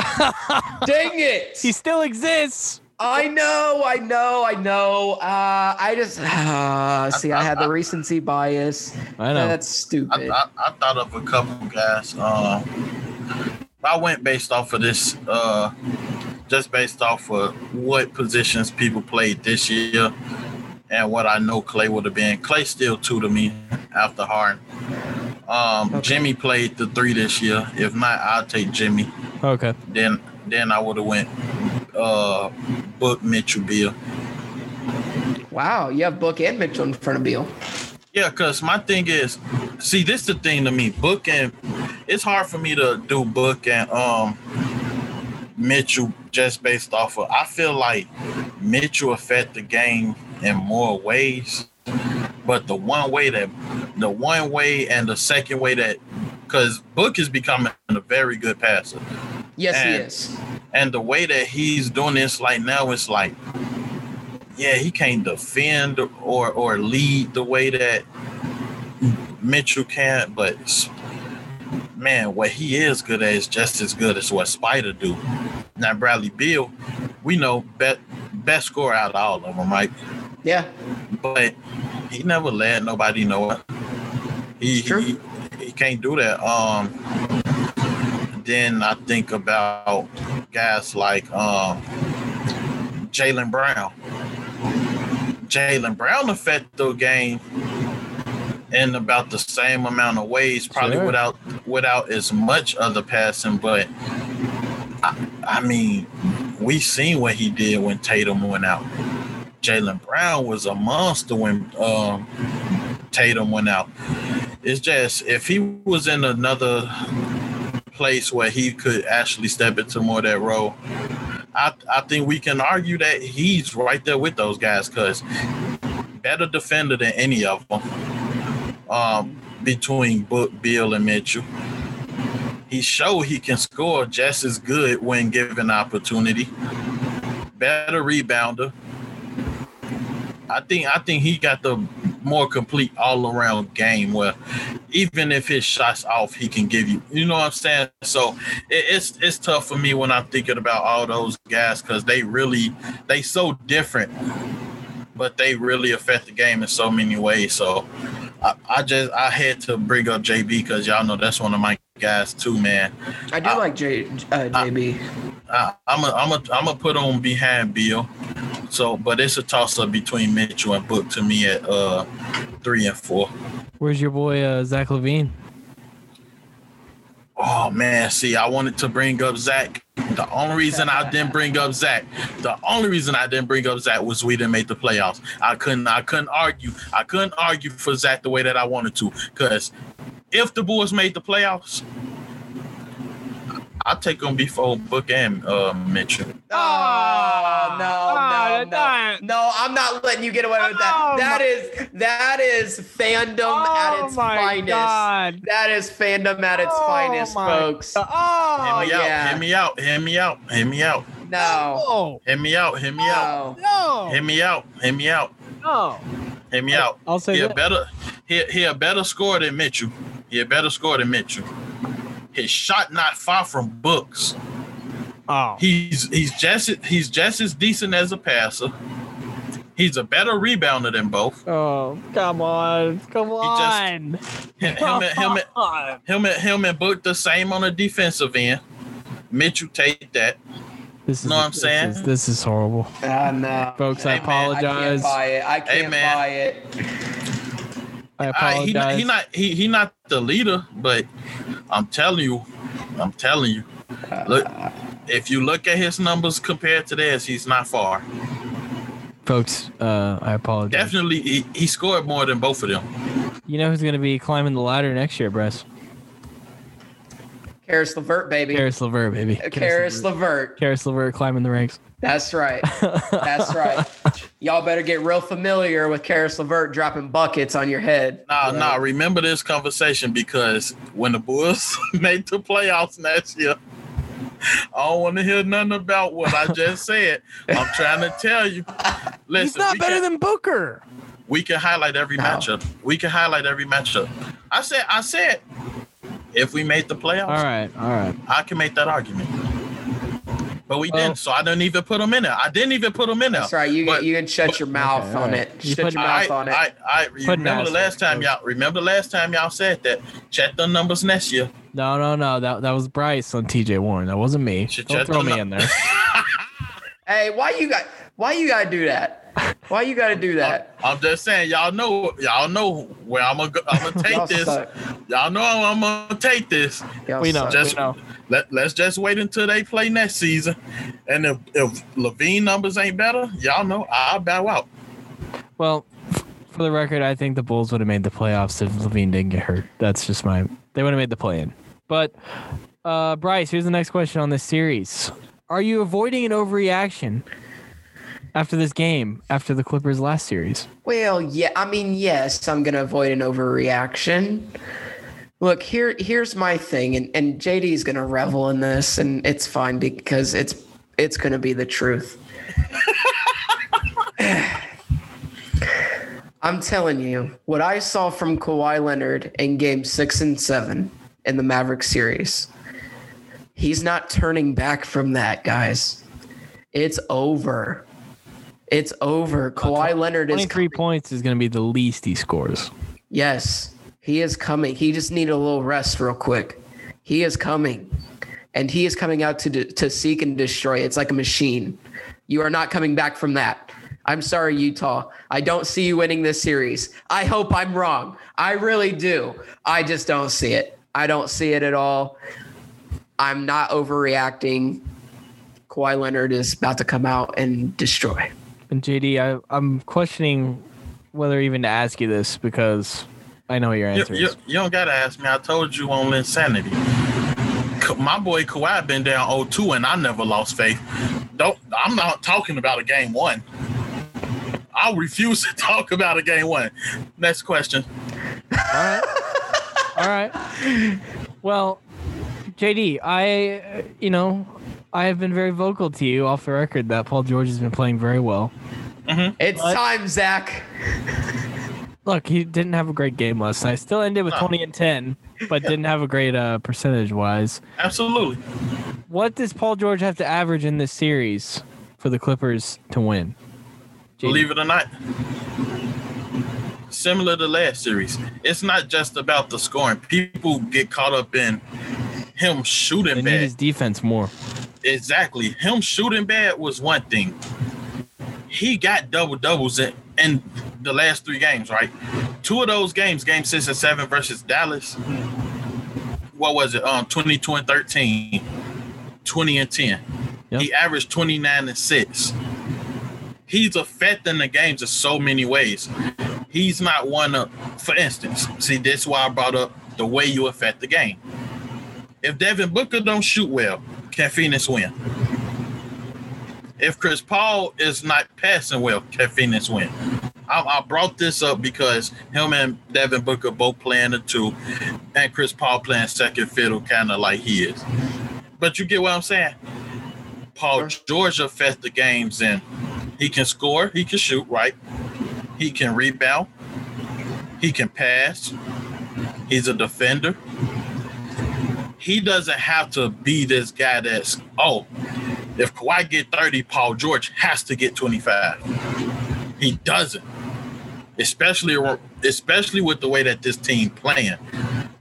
Dang it! He still exists. I know, I know, I know. Uh, I just uh, see. I had the recency bias. I know. That's stupid. I, I thought of a couple guys. Um, I went based off of this, uh, just based off of what positions people played this year and what I know Klay would have been. Klay still two to me after Harden. Um, Okay. Jimmy played the three this year. If not, I'll take Jimmy. Okay. Then then I would have went uh, Book Mitchell Bill. wow, you have Book and Mitchell in front of Beal. Yeah, cause my thing is, see, this the thing to me. Book and it's hard for me to do Book and um Mitchell just based off of. I feel like Mitchell affect the game in more ways, but the one way that the one way and the second way that because Book is becoming a very good passer, Yes, he is. and the way that he's doing this like now it's like yeah he can't defend or or lead the way that mitchell can but man what he is good at is just as good as what Spida do now bradley beal we know bet, best scorer out of all of them right Yeah, but he never let nobody know it. He, he he can't do that. Um, then I think about guys like um, Jaylen Brown. Jalen Brown affect the game in about the same amount of ways, probably Sure. without without as much of the passing. But I, I mean, we seen what he did when Tatum went out. Jaylen Brown was a monster when um, Tatum went out. It's just if he was in another place where he could actually step into more of that role, I, I think we can argue that he's right there with those guys because better defender than any of them um, between Book, Bill, and Mitchell. He showed he can score just as good when given opportunity. Better rebounder I think I think he got the more complete all around game where even if his shots off, he can give you. You know what I'm saying? So it, it's it's tough for me when I'm thinking about all those guys because they really they so different, but they really affect the game in so many ways. So I, I just I had to bring up JB because y'all know that's one of my guys too, man. I do I- like J, uh, JB. I, I'm a, I'm a, I'm gonna put on behind Bill. So, but it's a toss up between Mitchell and Book to me at uh three and four. Where's your boy uh, Zach LaVine? Oh man, see, I wanted to bring up Zach. The only reason I didn't bring up Zach, the only reason I didn't bring up Zach was we didn't make the playoffs. I couldn't, I couldn't argue, I couldn't argue for Zach the way that I wanted to. Because if the Bulls made the playoffs, I'll take them before Book and uh, Mitchell. Oh, no, Ah, no, no. that- No, I'm not letting you get away with that. Oh, That my- is that is fandom at its finest. God. That is fandom at its Oh finest, my folks. Oh, Hear me yeah. out, hear me out, hear me out, hear me out, No. no. hear me out, hear me out, No. No. hear me out, hear me out, No. hear me out. I'll say he a better he, he a better score than Mitchell. He a better score than Mitchell. His shot not far from Books. Oh. He's he's just he's just as decent as a passer. He's a better rebounder than both. Oh, come on. Come just- on. Him, him, and- him, and- on. him, and- him and Book the same on the defensive end. Mitchell take that. This is, Know what I'm this saying? is- This is horrible. Ah, no. Folks, I Hey, man, I I can't apologize. buy it. I can't man. buy it. I I, apologize. he, not, he not he, he not the leader, but I'm telling you, I'm telling you. Look, if you look at his numbers compared to theirs, he's not far. Folks, uh, I apologize. Definitely, he, he scored more than both of them. You know who's going to be climbing the ladder next year, Bress? Caris LeVert, baby. Caris LeVert, baby. Caris LeVert. Caris LeVert climbing the ranks. That's right. That's right. Y'all better get real familiar with Caris LeVert dropping buckets on your head. Nah, nah. Remember this conversation because when the Bulls made the playoffs next year, I don't want to hear nothing about what I just said. I'm trying to tell you. Listen, He's not better can, than Booker. we can highlight every No. matchup. We can highlight every matchup. I said, I said, if we made the playoffs, All right, all right. I can make that argument. But we Well- didn't, so I didn't even put them in there. I didn't even put them in there. That's right. You But- you can shut your mouth Okay, on alright. it. You Shut put- your mouth I, on it. I, I remember the an last time y'all remember the last time y'all said that. Check the numbers next year. No, no, no. That that was Bryce on TJ Warren. That wasn't me. Shit, Don't throw me know. in there. hey, why you got why you gotta do that? Why you gotta do that? I'm just saying, y'all know, y'all know where I'm gonna, go, I'm gonna Y'all take this. suck. Y'all know I'm gonna take this. Y'all We know. Just we know. let let's just wait until they play next season, and if if LaVine numbers ain't better, y'all know I'll bow out. Well, for the record, I think the Bulls would have made the playoffs if LaVine didn't get hurt. That's just my. They would have made the play in. But uh, Bryce, here's the next question on this series: Are you avoiding an overreaction after this game? After the Clippers' last series? Well, yeah, I mean, yes, I'm gonna avoid an overreaction. Look, here here's my thing, and, and JD's gonna revel in this, and it's fine because it's it's gonna be the truth. I'm telling you, what I saw from Kawhi Leonard in game six and seven in the Maverick series, he's not turning back from that, guys. It's over. It's over. Kawhi Leonard is 23 points is going to be the least he scores. Yes, he is coming. He just needed a little rest real quick. He is coming. And he is coming out to de- to seek and destroy. It's like a machine. You are not coming back from that. I'm sorry, Utah. I don't see you winning this series. I hope I'm wrong. I really do. I just don't see it. I don't see it at all. I'm not overreacting. Kawhi Leonard is about to come out and destroy. And JD, I, I'm questioning whether even to ask you this because I know your You, answer you, is. you don't gotta ask me. I told you on Linsanity. My boy Kawhi been down 0-2 and I never lost faith. Don't. I'm not talking about a game one. I refuse to talk about a game one. Next question. All right. All right. Well, JD, I, you know, I have been very vocal to you off the record that Paul George has been playing very well. Mhm. It's What? time, Zach. Look, he didn't have a great game last night. Still ended with No. 20 and 10, but didn't have a great uh, percentage wise. Absolutely. What does Paul George have to average in this series for the Clippers to win? Believe it or not. Similar to last series, it's not just about the scoring. People get caught up in him They shooting need bad. his defense more. Exactly. Him shooting bad was one thing. He got double doubles in, in the last three games, right? Two of those games, game six and seven versus Dallas. What was it? Um, 22 and 13, 20 and 10. Yep. He averaged 29 and 6. He's affecting the games in so many ways. He's not one of, for instance, see, that's why I brought up the way you affect the game. If Devin Booker don't shoot well, can Phoenix win? If Chris Paul is not passing well, can Phoenix win? I, I brought this up because him and Devin Booker both playing the two, and Chris Paul playing second fiddle, kind of like he is. But you get what I'm saying? Paul George affects the games, and he can score, he can shoot, right? He can rebound, he can pass, he's a defender he doesn't have to be this guy that's oh, if Kawhi get 30, Paul George has to get 25. He doesn't. Especially especially with the way that this team playing.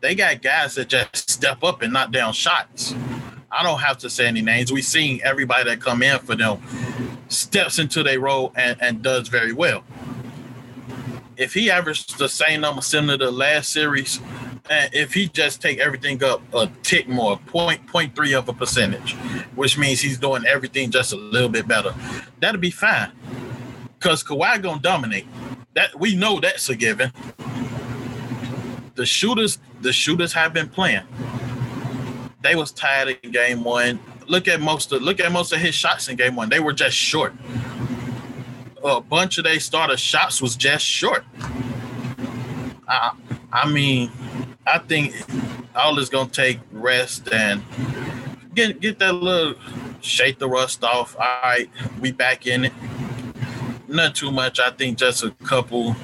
They got guys that just step up and knock down shots. I don't have to say any names. We've seen everybody that come in for them steps into their role and, and does very well. If he averaged the same number similar to the last series, and if he just take everything up a tick more, point point three of a percentage, which means he's doing everything just a little bit better, that'll be fine. Cause Kawhi gonna dominate. That we know that's a given. The shooters, the shooters have been playing. They was tired in game one. Look at most of look at most of his shots in game one. They were just short. A bunch of their starter shots was just short. I, I mean, I think all is gonna take rest and get get that little shake the rust off. All right, we back in it. Not too much. I think just a couple,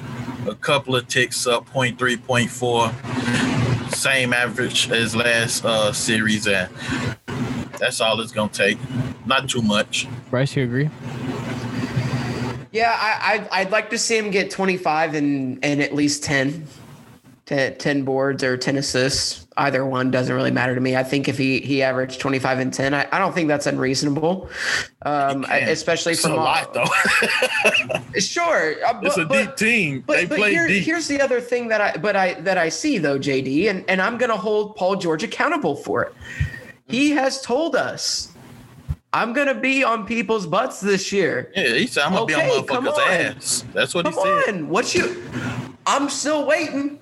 a couple of ticks up, point three, point four, same average as last uh, series, and that's all it's gonna take. Not too much. Bryce, you agree? Yeah, I, I'd, I'd like to see him get 25 and, and at least 10, 10, 10 boards or 10 assists. Either one doesn't really matter to me. I think if he, he averaged 25 and 10, I, I don't think that's unreasonable. Um, especially It's from a lot though. Sure. uh, it's but- a but- deep team. But, they but play here- deep. here's the other thing that I but I that I see though, JD, and, and I'm gonna hold Paul George accountable for it. He has told us, I'm gonna be on people's butts this year. Yeah, he said I'm gonna Okay, be on motherfuckers' ass. That's what Come he said. on, what you I'm still waiting.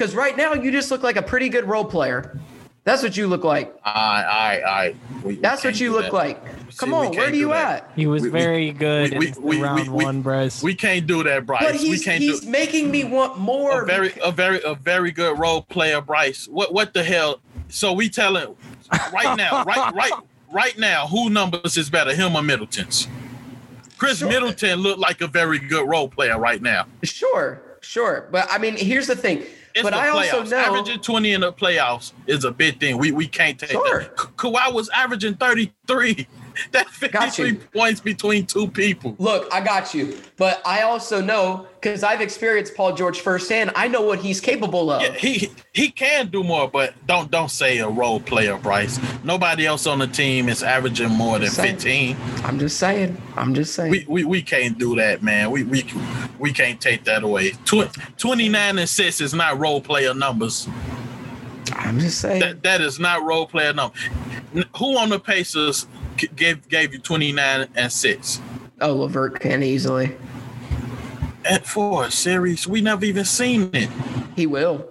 Cause right now you just look like a pretty good role player. That's what you look like. I, I, I. We, we That's what you look that. like. Come we on, where are do you that. at? He was We- we- very good we- in we- we- round we- one, Bryce. We can't do that, Bryce. But we he's can't he's do making me want more. a very, a very, a very good role player, Bryce. What, what the hell? So we telling right now, right, right, right now, who numbers is better, him or Middleton's? Chris Sure. Middleton looked like a very good role player right now. Sure, sure. But I mean, here's the thing. It's but I also know averaging 20 in the playoffs is a big thing. We we can't take Sure. that. Ka- Kawhi was averaging 33. That's Got 53 you. points between two people. Look, I got you. But I also know because I've experienced Paul George firsthand. I know what he's capable of. Yeah, he he can do more, but don't don't say a role player, Bryce. Nobody else on the team is averaging more than Same. 15. I'm just saying. I'm just saying. We, we we can't do that, man. We we we can't take that away. Tw- 29 and 6 is not role player numbers. I'm just saying. That that is not role player number. Who on the Pacers gave gave you 29 and 6? oh, LeVert can easily. At four a series, we never even seen it. He will.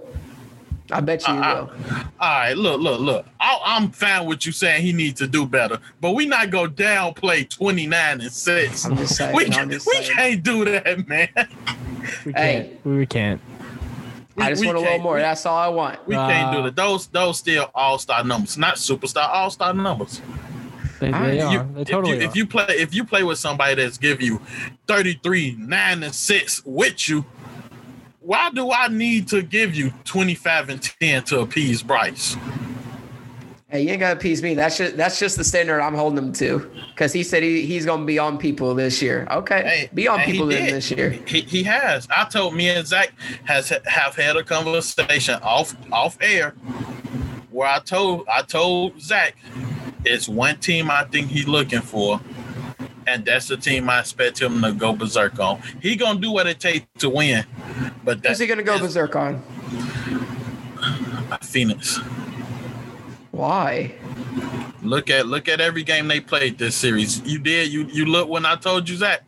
I bet you he I- will. All right, look, look, look. I, I'm fine with you saying he needs to do better, but we not go downplay 29 and 6. I'm just saying. We, I'm just we saying. can't do that, man. we can't. We can't. We- I just we want a little more. we- That's all I want. We can't do Uh, that. Those those still all star numbers, not superstar all star numbers. They, they right. are. You- they if you, are. if you play if you play with somebody that's give you 33, 9 and 6 with you, why do I need to give you 25 and 10 to appease Bryce? Hey, you ain't gotta appease me. That's just that's just the standard I'm holding him to. Cause he said he, he's gonna be on people this year. Okay. Hey, be on and he people this year. He, he has. I told me and Zach has have had a conversation off off air where I told I told Zach it's one team I think he's looking for, and that's the team I expect him to go berserk on. He gonna do what it takes to win, but that's Who's he gonna go berserk on? Phoenix. Why? Look at look at every game they played this series. You did you you look when I told you Zach.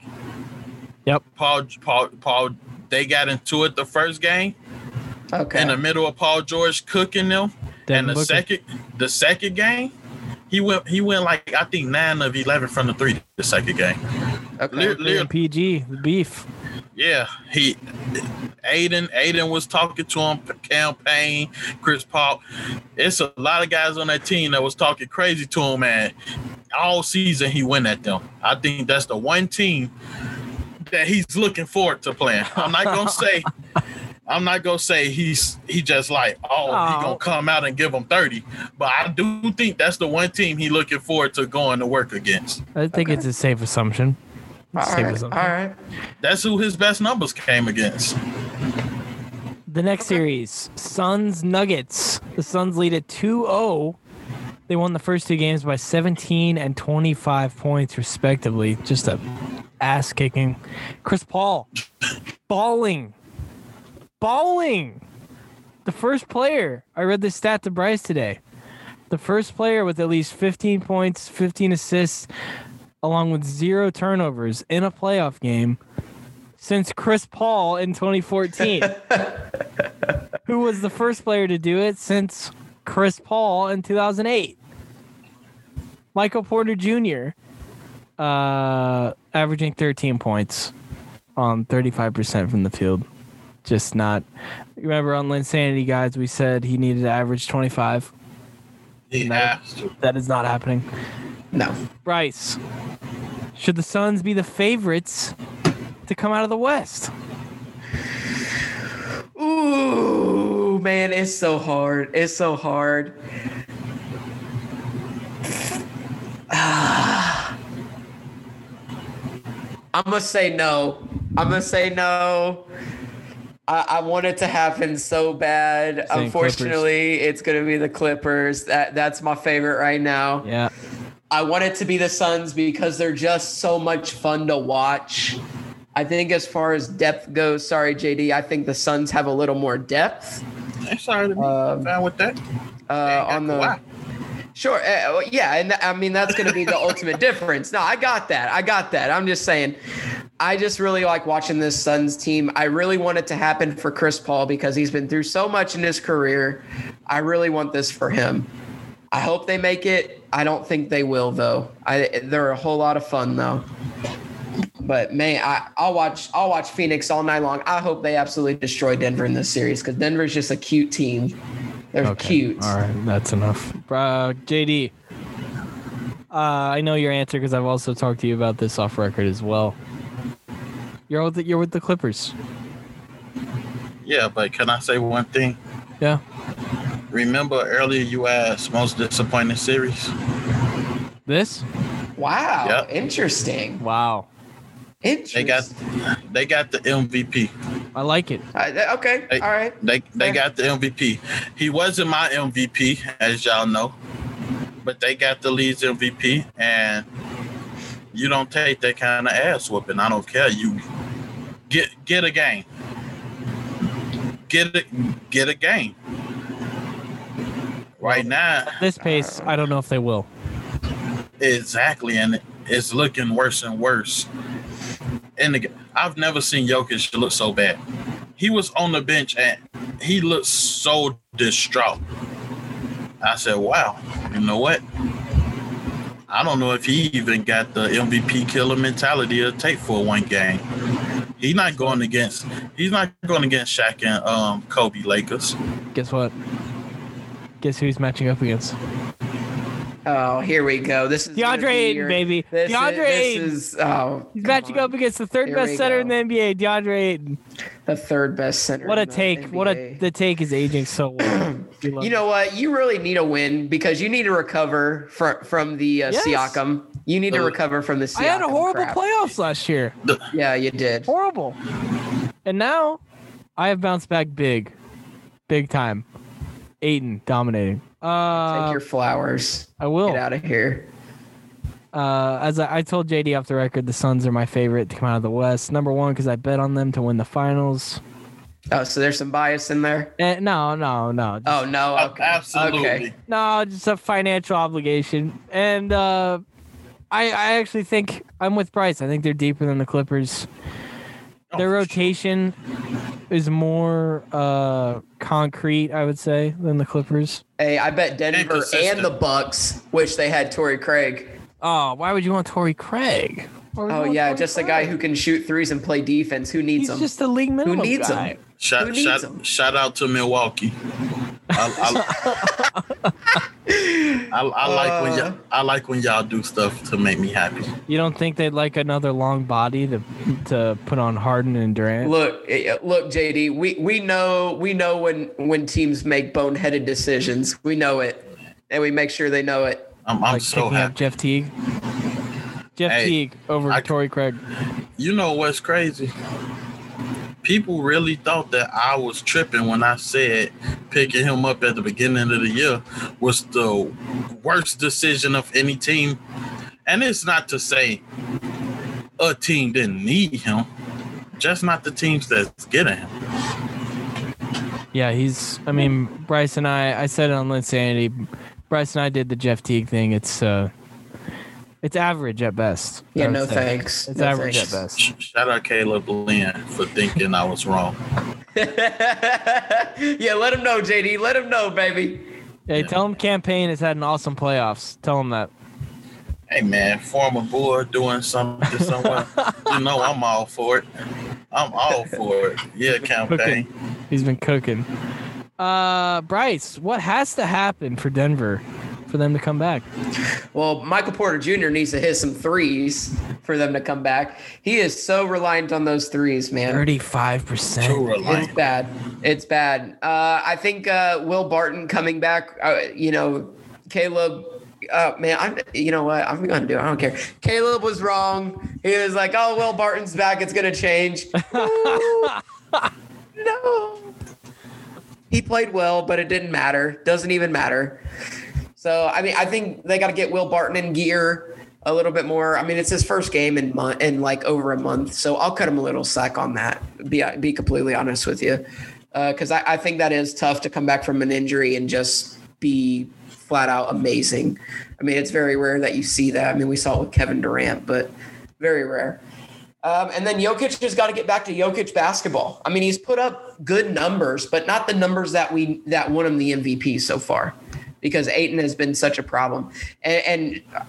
Yep. Paul Paul Paul they got into it the first game. Okay. in the middle of Paul George cooking them. Devin and the Booker. second the second game, he went he went like I think nine of eleven from the three the second game. okay. Lit- lit- PG, beef. yeah, he Ayton Ayton was talking to him, Cam Payne, Chris Paul. It's a lot of guys on that team that was talking crazy to him, and all season he went at them. I think that's the one team that he's looking forward to playing. I'm not gonna say I'm not gonna say he's he just like oh he Oh. gonna come out and give them 30, but I do think that's the one team he looking forward to going to work against. I think it's a safe assumption. all Safe right. Assumption. right. That's who his best numbers came against. The next series, Suns Nuggets. The Suns lead at 2-0. They won the first two games by 17 and 25 points respectively. Just a ass kicking. Chris Paul balling. Balling. The first player. I read this stat to Bryce today. The first player with at least 15 points, 15 assists, along with zero turnovers in a playoff game since Chris Paul in 2014 who was the first player to do it since Chris Paul in 2008. Michael Porter Jr. Uh, averaging 13 points on 35% from the field. Just not. Remember on Linsanity guys, we said he needed to average 25. He No. has to. That is not happening. No. Bryce, should the Suns be the favorites to come out of the West? Ooh, man, it's so hard. It's so hard. I'm gonna say no. I'm gonna say no. I, I want it to happen so bad. Saying Unfortunately, it's gonna be the Clippers. That that's my favorite right now. Yeah. I want it to be the Suns because they're just so much fun to watch. I think as far as depth goes, sorry JD, I think the Suns have a little more depth It's sorry to be Um, fine with that. uh, on the. Sure, uh, yeah, and I mean that's going to be the ultimate difference. No, I got that. I got that. I'm just saying, I just really like watching this Suns team. I really want it to happen for Chris Paul because he's been through so much in his career. I really want this for him. I hope they make it. I don't think they will though. I they're a whole lot of fun though. But man, I, I'll watch. I'll watch Phoenix all night long. I hope they absolutely destroy Denver in this series because Denver's just a cute team. They're cute. All right, that's enough. Uh, JD, uh, I know your answer because I've also talked to you about this off record as well. You're with the, you're with the Clippers. Yeah, but can I say one thing? Yeah. Remember earlier you asked most disappointing series? This? Wow, Yep. interesting. Wow. Interesting. They got they got the MVP. I like it. Th- okay, Hey. all right. They they Fair. got the MVP. He wasn't my MVP, as y'all know, but they got the league's MVP, and you don't take that kind of ass whooping. I don't care. You get get a game. Get it. Get a game. Right now, at This pace, I don't know if they will. exactly, and it's looking worse and worse. And the, I've never seen Jokic look so bad. He was on the bench and he looked so distraught. I said, "Wow, you know what? I don't know if he even got the MVP killer mentality to take for one game. He's not going against. He's not going against Shaq and um, Kobe Lakers. Guess what? Guess who he's matching up against? Oh, here we go. This is gonna DeAndre Ayton, baby. This DeAndre is, this Ayton. is oh, He's matching on. up against the third Here best we center in the NBA, DeAndre Ayton. the third best center. What a in the take! What a the take is aging so well. We love You it. know what? You really need a win because you need to recover from from the uh, Yes. Siakam. You need to recover from the Siakam. I had a horrible crap. playoffs last year. Yeah, you did. Horrible. And now I have bounced back big, big time. Ayton dominating. Take Uh, your flowers. I will. Get out of here. Uh, as I, I told JD off the record, the Suns are my favorite to come out of the West. Number one because I bet on them to win the finals. Oh, so there's some bias in there. Eh, no, no, no, just- Oh no. Okay. Absolutely. Okay. no, just a financial obligation. And uh, I, I actually think I'm with Bryce. I think they're deeper than the Clippers. Oh, Their for rotation is more uh, concrete, I would say, than the Clippers. Hey, I bet Denver and the Bucks wish they had Torrey Craig. Oh, why would you want Torrey Craig? Why would you Oh yeah, Torrey just a guy who can shoot threes and play defense. Who needs He's him? just a league minimum needs him? guy. Shout, Who needs shout, him? shout out to Milwaukee. I, I, I, I like when Uh. y'all, I like when y'all do stuff to make me happy. You don't think they'd like another long body to to put on Harden and Durant? Look, eh, look, JD. We we know we know when when teams make boneheaded decisions. We know it, and we make sure they know it. I'm, I'm like so picking up happy. Jeff Teague. Jeff Hey, Teague over I- Torrey Craig. You know what's crazy? People really thought that I was tripping when I said picking him up at the beginning of the year was the worst decision of any team. And it's not to say a team didn't need him, just not the teams that's getting him. Yeah, he's. I mean, Bryce and I. I said it on Linsanity. Bryce and I did the Jeff Teague thing. It's uh, it's average at best. Yeah, no say. thanks. It's No average thanks. at best. Shout out Caleb Lynn for thinking I was wrong. yeah, let him know, JD. Let him know, baby. Hey, tell him Cam Payne has had an awesome playoffs. Tell him that. Hey man, former boy doing something somewhere. you know I'm all for it. I'm all for it. Yeah, Cam Payne. He's been cooking. Uh, Bryce, what has to happen for Denver for them to come back? Well, Michael Porter Jr. needs to hit some threes for them to come back. He is so reliant on those threes, man. Thirty-five Too percent. It's bad. It's bad. Uh, I think uh, Will Barton coming back. Uh, you know, Caleb. Uh, man, I'm. You know what? I'm gonna do. it. I don't care. Caleb was wrong. He was like, "Oh, Will Barton's back. It's gonna change." Ooh. no. He played well, but it didn't matter. Doesn't even matter. So I mean, I think they got to get Will Barton in gear a little bit more. I mean, it's his first game in month in like over a month, so I'll cut him a little slack on that. Be be completely honest with you, because I, I think that is tough to come back from an injury and just be flat out amazing. I mean, it's very rare that you see that. I mean, we saw it with Kevin Durant, but very rare. Um, and then Jokic has got to get back to Jokic basketball. I mean, he's put up good numbers, but not the numbers that we that won him the MVP so far, because Ayton has been such a problem. And, and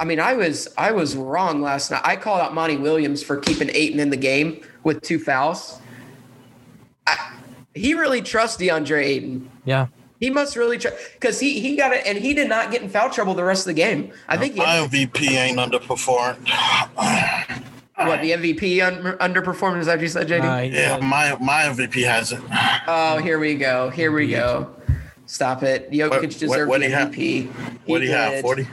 I mean, I was I was wrong last night. I called out Monty Williams for keeping Ayton in the game with two fouls. I, he really trusts DeAndre Ayton. Yeah. He must really trust because he he got it, and he did not get in foul trouble the rest of the game. I think he My MVP ain't underperformed. what the MVP un, underperformed. Is that what you said, JD? Uh, he Yeah, my my MVP hasn't. Oh, here we go. Here we go. Stop it. Jokic What- deserved what- what the he have? MVP. What do you have? Forty.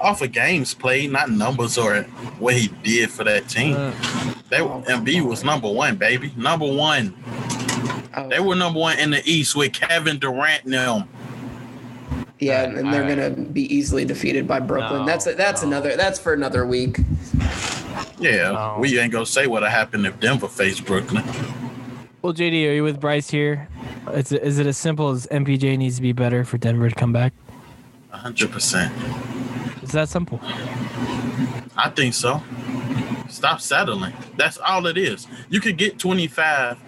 Off of games played, not numbers or what he did for that team. Uh, They Oh, MB was number one, baby. Number one. Oh, They were number one in the East with Kevin Durant and them. yeah, and they're Alright. gonna be easily defeated by Brooklyn. No, that's that's no. another. That's for another week. Yeah, No. we ain't gonna say what happened if Denver faced Brooklyn. well, JD, are you with Bryce here? Is it, is it as simple as MPJ needs to be better for Denver to come back? hundred percent. It's that simple. I think so. Stop settling. That's all it is. You could get 25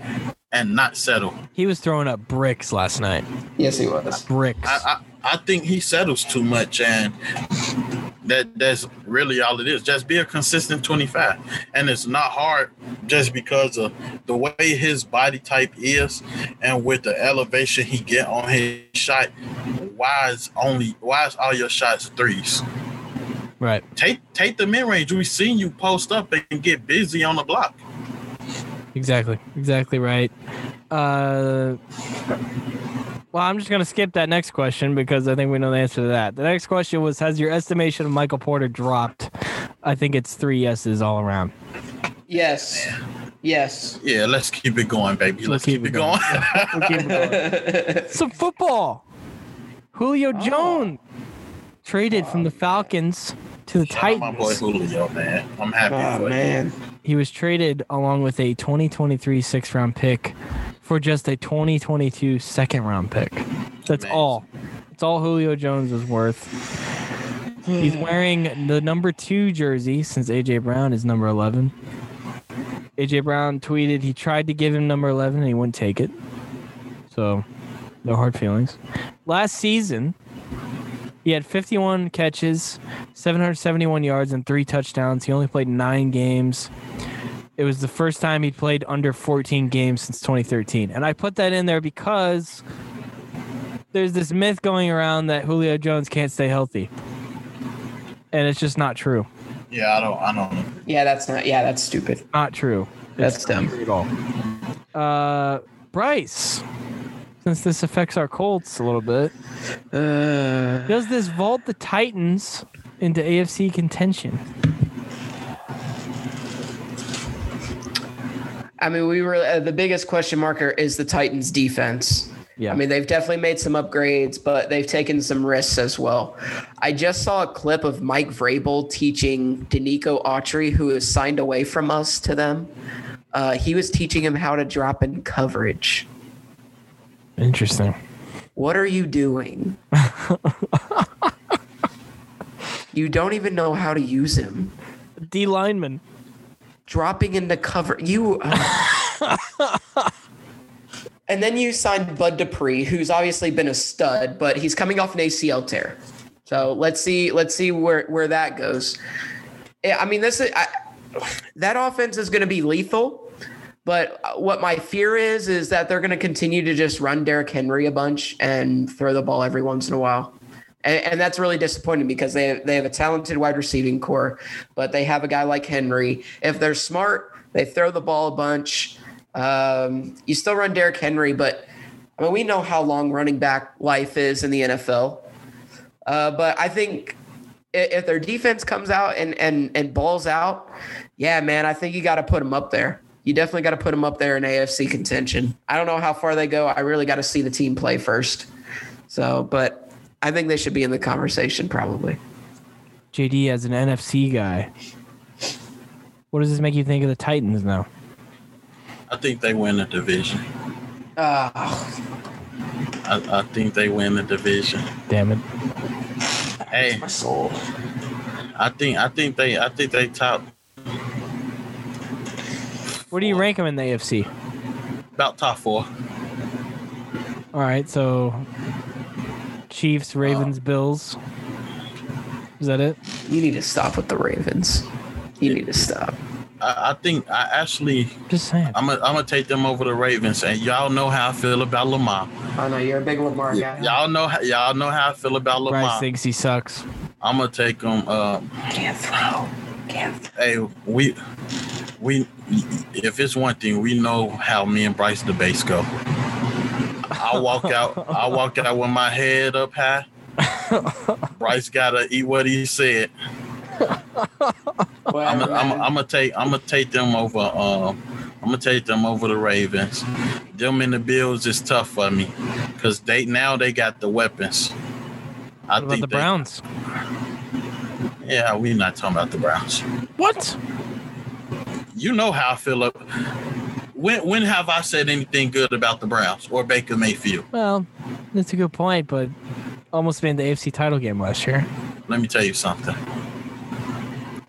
and not settle. He was throwing up bricks last night. Yes, he was. Bricks. I, I, I think he settles too much and that that's really all it is. Just be a consistent 25. And it's not hard just because of the way his body type is and with the elevation he get on his shot. why is only why is all your shots threes? Right. Take take the mid range. We've seen you post up and get busy on the block. Exactly. Exactly right. Uh, well, I'm just gonna skip that next question because I think we know the answer to that. The next question was: Has your estimation of Michael Porter dropped? I think it's three yeses all around. Yes. Yes. Yeah, let's keep it going, baby. Let's, keep keep, it it going. We'll keep it going. Some football. Julio oh. Jones traded from the Falcons to the Shout out my boy Julio, man. I'm happy oh for you. man. He was traded along with a 2023 sixth round pick for just a 2022 second round pick. That's Amazing. all. It's all Julio Jones is worth. He's hmm. wearing the number two jersey since AJ Brown is number 11. AJ Brown tweeted he tried to give him number 11 and he wouldn't take it. So, no hard feelings. Last season, he had 51 catches, 771 yards, and three touchdowns. He only played nine games. It was the first time he'd played under 14 games since 2013. And I put that in there because there's this myth going around that Julio Jones can't stay healthy. And it's just not true. Yeah, I don't I don't Yeah, that's not. Yeah, that's stupid. Not true. That's It's dumb. not true at all. Uh, Bryce, since this affects our Colts a little bit, Uh, does this vault the Titans into AFC contention? I mean, we were uh, the biggest question marker is the Titans' defense. Yeah. I mean, they've definitely made some upgrades, but they've taken some risks as well. I just saw a clip of Mike Vrabel teaching Denico Autry, who is signed away from us to them. Uh, he was teaching him how to drop in coverage. Interesting. What are you doing? you don't even know how to use him. D lineman. Dropping into cover. You. Uh. and then you signed Bud Dupree, who's obviously been a stud, but he's coming off an ACL tear. So let's see. Let's see where where that goes. I mean, this is I, that offense is going to be lethal. But what my fear is is that they're going to continue to just run Derrick Henry a bunch and throw the ball every once in a while. And, and that's really disappointing because they they have a talented wide receiving core, but they have a guy like Henry. If they're smart, they throw the ball a bunch. Um, you still run Derrick Henry, but I mean, we know how long running back life is in the NFL. Uh, but I think if their defense comes out and and and balls out, yeah, man, I think you got to put them up there. You definitely got to put them up there in AFC contention. I don't know how far they go. I really got to see the team play first. So, but I think they should be in the conversation probably. JD as an NFC guy. What does this make you think of the Titans now? I think they win the division. Uh, I, I think they win the division. Damn it. Hey, my soul. I think I think they I think they top Where do you rank them in the AFC? about top four. All right, so Chiefs, Ravens, Bills. Is that it? You need to stop with the Ravens. You need to stop. I, I think I actually Just saying. I'm gonna I'm gonna take them over the Ravens, and y'all know how I feel about Lamar. I know you're a big Lamar guy. Y'all know how, y'all know how I feel about Lamar. Bryce Lamar. thinks he sucks. I'm gonna take them. Uh, Can't throw. Can't. Throw. hey, we we if it's one thing we know how me and Bryce the base go. I walk out. I walk out with my head up high. Bryce gotta eat what he said. I'm gonna I'm, I'm take I'm gonna take them over. Um, I'm gonna take them over the Ravens. Them and the Bills is tough for me because they now they got the weapons. I What about think the they- Browns? Yeah, we not talking about the Browns. What? You know how I feel. Up. When when have I said anything good about the Browns or Baker Mayfield? Well, that's a good point, but almost made the AFC title game last year. Let me tell you something.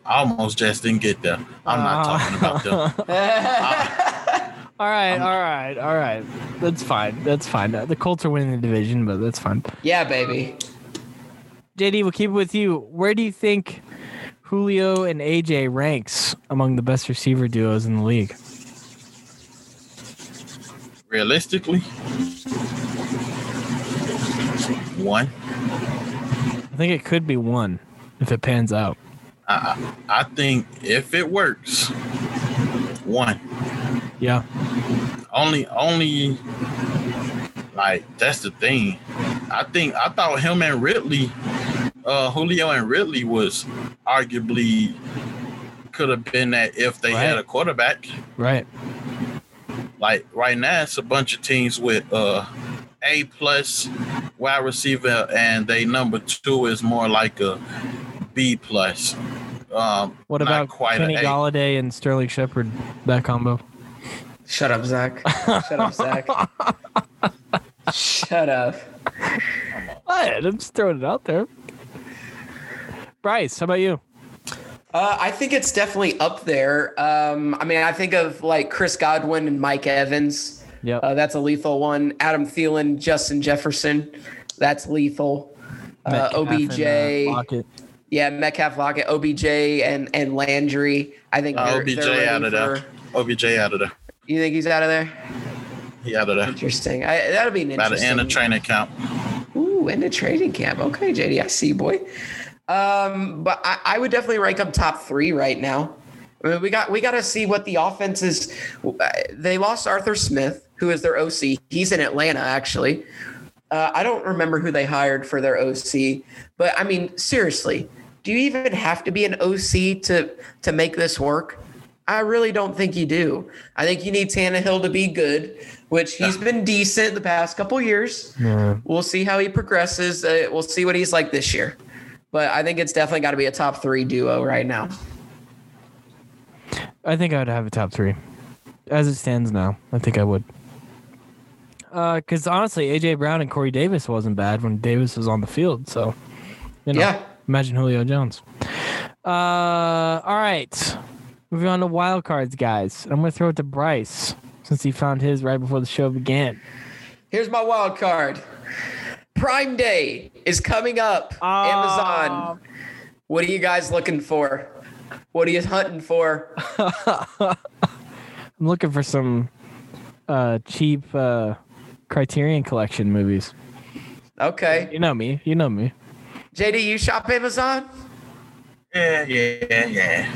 I almost just didn't get there. I'm not Ah. talking about them. All right, all right, all right. That's fine. That's fine. The Colts are winning the division, but that's fine. yeah, baby. JD, we'll keep it with you. Where do you think Julio and AJ ranks among the best receiver duos in the league? Realistically, one. I think it could be one if it pans out. I I think if it works, one. Yeah. Only only like that's the thing. I think I thought him and Ridley, uh Julio and Ridley was arguably could have been that if they had a quarterback. Right. Like right now, it's a bunch of teams with uh A plus wide receiver, and they number two is more like a B plus. Um, What not about quite Kenny an Golladay and Sterling Shepard? That combo. Shut up, Zach. Shut up, Zach. Shut up. What? I'm just throwing it out there. Bryce, how about you? Uh, I think it's definitely up there. Um, I mean, I think of like Chris Godwin and Mike Evans. Yep. Uh, that's a lethal one. Adam Thielen, Justin Jefferson. That's lethal. Uh, Metcalf and, OBJ. uh, yeah, Metcalf, Lockett, OBJ, and and Landry. I think Uh, they're, OBJ they're ready out of there. for- OBJ out of there. You think he's out of there? He out of there. Interesting. I, that'll be an By the interesting. end of training camp. Ooh, in a trading camp. Okay, JD, I see, boy. Um, but I, I would definitely rank them top three right now. I mean, we got we got to see what the offense is. They lost Arthur Smith, who is their OC. He's in Atlanta, actually. Uh, I don't remember who they hired for their OC, but I mean, seriously, do you even have to be an OC to to make this work? I really don't think you do. I think you need Tannehill to be good, which he's been decent the past couple years. Yeah. We'll see how he progresses. Uh, we'll see what he's like this year. But I think it's definitely got to be a top three duo right now. I think I would have a top three. As it stands now, I think I would. Because honestly, AJ Brown and Corey Davis wasn't bad when Davis was on the field. So, you know, Yeah. imagine Julio Jones. Uh, all right, moving on to wild cards, guys. I'm gonna throw it to Bryce since he found his right before the show began. Here's my wild card. Prime Day is coming up. Amazon. What are you guys looking for? What are you hunting for? I'm looking for some uh, cheap uh, Criterion Collection movies. Okay. You know me. You know me. JD, you shop Amazon? Yeah, yeah, yeah.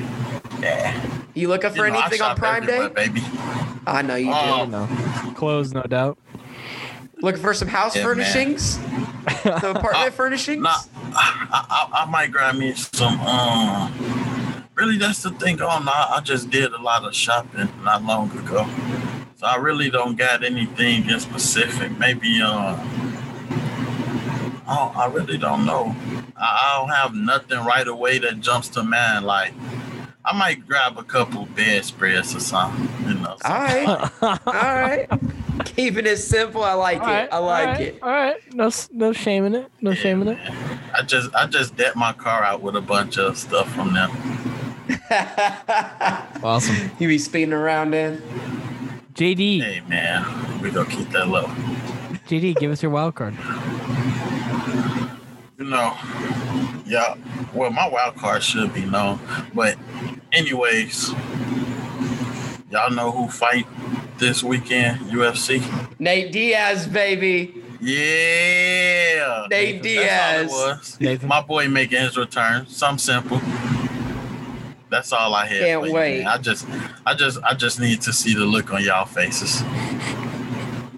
Yeah. You looking for You know, anything on Prime Day? baby. I know you do. Oh. You know, clothes, no doubt. Looking for some house Yeah, furnishings? Some apartment Uh, furnishings? Nah, I, I, I might grab me some. Um, really, that's the thing. Oh no, I just did a lot of shopping not long ago, so I really don't got anything in specific. Maybe, uh, oh, I really don't know. I, I don't have nothing right away that jumps to mind. Like, I might grab a couple bedspreads or something. You know. All right. All right. Keeping it simple. I like it. I like it. All right, no, no shame in it. No shame in it. I just, I just decked my car out with a bunch of stuff from them. Awesome. you be speeding around in? JD, Hey man, we gonna keep that low. JD, give us your wild card. You know, yeah. Well, my wild card should be known, but anyways, y'all know who fight this weekend? UFC. Nate Diaz, baby. Yeah, Nate That's all it Diaz. was. My boy making his return. Something simple. That's all I had. Can't wait. man. I just, I just, I just need to see the look on y'all faces,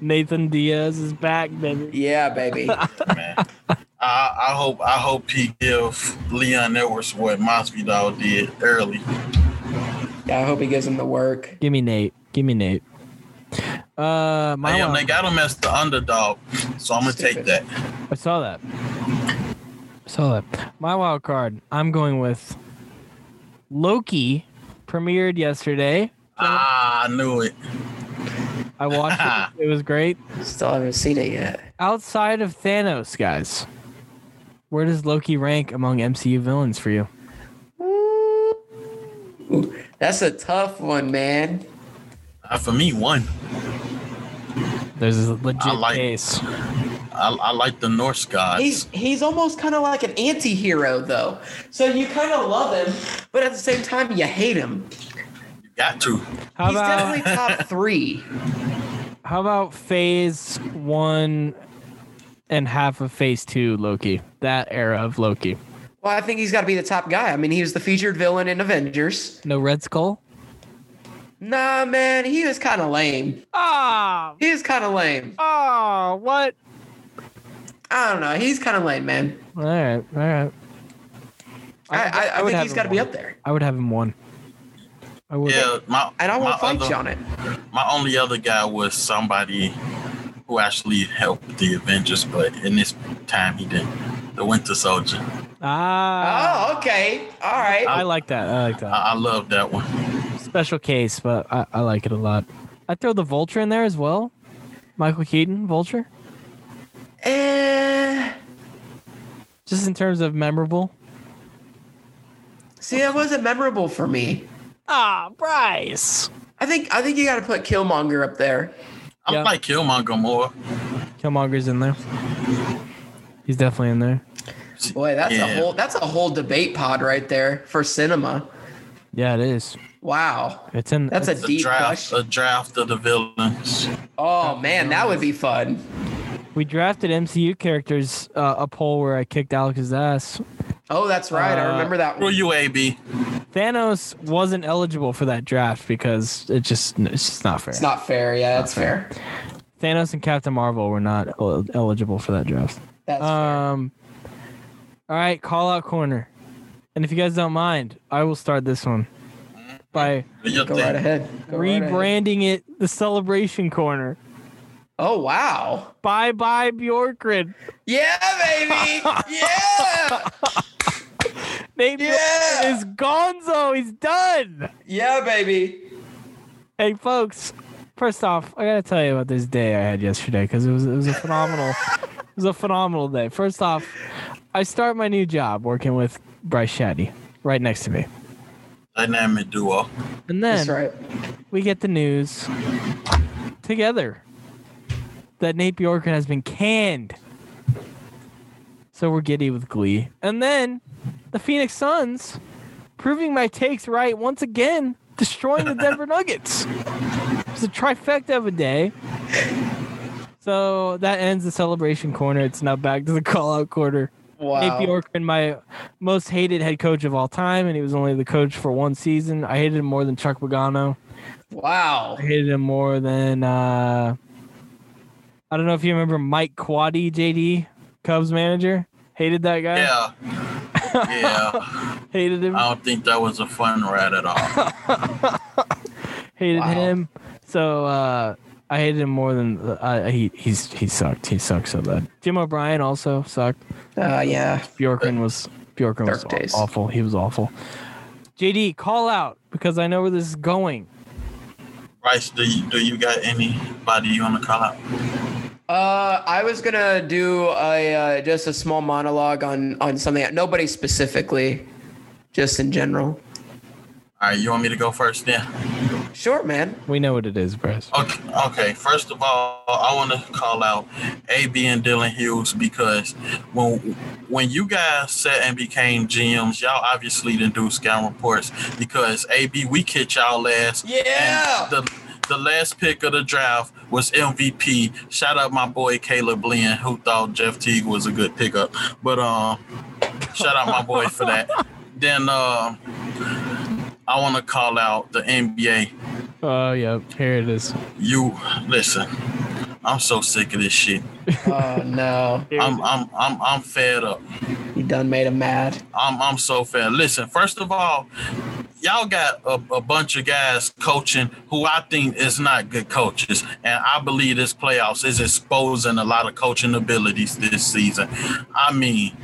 Nathan Diaz is back, baby. Yeah, baby. man. I, I hope, I hope he give Leon Edwards what Masvidal did early. Yeah, I hope he gives him the work. Give me Nate. Give me Nate. Uh, my Damn, wild- they got him as the underdog, so I'm gonna take that. I saw that. I Saw that. My wild card. I'm going with Loki. Premiered yesterday. Ah, I knew it. I watched it. It was great. Still haven't seen it yet. Outside of Thanos, guys, where does Loki rank among MCU villains for you? Ooh, that's a tough one, man. Uh, for me, one. There's a legit I like- case. I, I like the Norse gods. He's he's almost kind of like an anti-hero though. So you kind of love him, but at the same time you hate him. you got to. How he's about definitely top three. how about Phase One and half of Phase Two Loki. That era of Loki. Well, I think he's got to be the top guy. I mean, he was the featured villain in Avengers. No Red Skull. Nah, man, he was kind of lame. Ah, He was kind of lame. ah, what? I don't know. He's kind of lame, man. All right, all right. I, I, I, would think he's got to be up there. I would have him one. I would. Yeah, my And I my won't fight other- you on it. My only other guy was somebody who actually helped the Avengers, but in this time he didn't. The Winter Soldier. Ah. Oh, okay. All right. I like that. I like that. I, I love that one. Special case, but I, I like it a lot. I'd throw the Vulture in there as well. Michael Keaton, Vulture. Eh, Just in terms of memorable. see, that wasn't memorable for me. Ah, Bryce. I think I think you got to put Killmonger up there. I Yeah. like Killmonger more. Killmonger's in there. He's definitely in there. Boy, that's Yeah. a whole that's a whole debate pod right there for cinema. Yeah, it is. Wow, It's in. that's a it's- A deep draft, question. a draft of the villains. Oh man, that would be fun. we drafted MCU characters. Uh, a poll where I kicked Alex's ass. Oh, that's right. I Uh, remember that Who are one. you, AB? Thanos wasn't eligible for that draft because it just it's just not fair. It's not fair. Yeah, that's fair. Thanos and Captain Marvel were not el- eligible for that draft. That's fair. Um. All right, call out corner, and if you guys don't mind, I will start this one by Go right ahead. Go right ahead. rebranding it the Celebration Corner. Oh wow. Bye bye Bjorkgren. Yeah, baby. Yeah. Nate Yeah. Bjorkgren is Gonzo. He's done. Yeah, baby. Hey, folks. First off, I gotta tell you about this day I had yesterday because it was it was a phenomenal it was a phenomenal day. First off, I start my new job working with Bryce Shadday right next to me, Dynamic duo. and then That's right. we get the news together that Nate Bjorkgren has been canned. So we're giddy with glee. And then the Phoenix Suns proving my takes right once again, destroying the Denver Nuggets. It's a trifecta of a day. So that ends the celebration corner. It's now back to the call out quarter. Wow. Nate Bjorkgren, my most hated head coach of all time, and he was only the coach for one season. I hated him more than Chuck Pagano. Wow. I hated him more than uh I don't know if you remember Mike Quaddy, JD, Cubs manager. Hated that guy. Yeah. Yeah. Hated him. I don't think that was a fun ride at all. hated Wow. him. So uh I hated him more than uh, he he's he sucked. He sucked so bad. Jim O'Brien also sucked. Uh, yeah. Bjorkgren was Bjorkgren was days. awful. He was awful. JD, call out because I know where this is going. Bryce, do you do you got anybody you want to call out? Uh, I was gonna do a uh, just a small monologue on on something. Nobody specifically, just in general. All right, you want me to go first then? Sure, man. We know what it is, Bryce. Okay, okay. First of all, I want to call out AB and Dylan Hughes because when when you guys sat and became GMs, y'all obviously didn't do scout reports because AB we kicked y'all ass. Yeah. And the the last pick of the draft was MVP. Shout out my boy Caleb Lynn who thought Jeff Teague was a good pickup. But um, shout out my boy for that. Then uh, I want to call out the NBA Oh, yeah. Here it is. you listen. I'm so sick of this shit. Oh no, I'm I'm I'm I'm fed up. you done made him mad. I'm I'm so fed. Listen, first of all, y'all got a, a bunch of guys coaching who I think is not good coaches, and I believe this playoffs is exposing a lot of coaching abilities this season. I mean,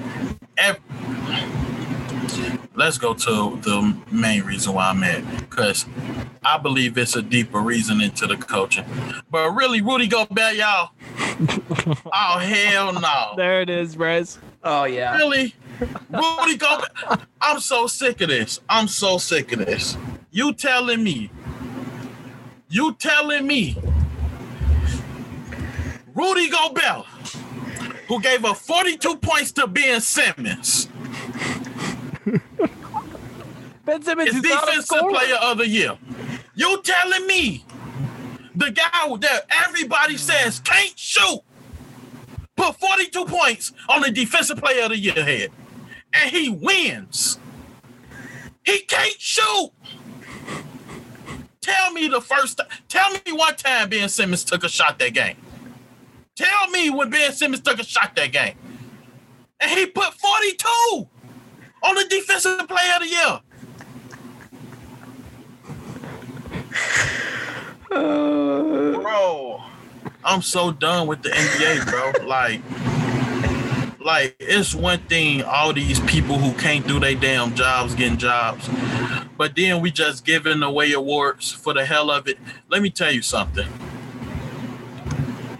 ev- let's go to the main reason why I'm mad because I believe it's a deeper reason into the coaching. But really, Rudy Gobert, y'all. oh hell no! There it is, Bryce. Oh yeah. Really? Rudy Gobert? I'm so sick of this. I'm so sick of this. You telling me? You telling me? Rudy Gobert, who gave up 42 points to Ben Simmons, Ben Simmons is defensive player of the year. You telling me the guy that everybody says can't shoot put 42 points on the defensive player of the year head, and he wins. He can't shoot. Tell me the first time. Tell me one time Ben Simmons took a shot that game. Tell me when Ben Simmons took a shot that game. And he put 42 on the defensive player of the year. bro, I'm so done with the NBA, bro. Like, like it's one thing all these people who can't do their damn jobs getting jobs, but then we just giving away awards for the hell of it. Let me tell you something.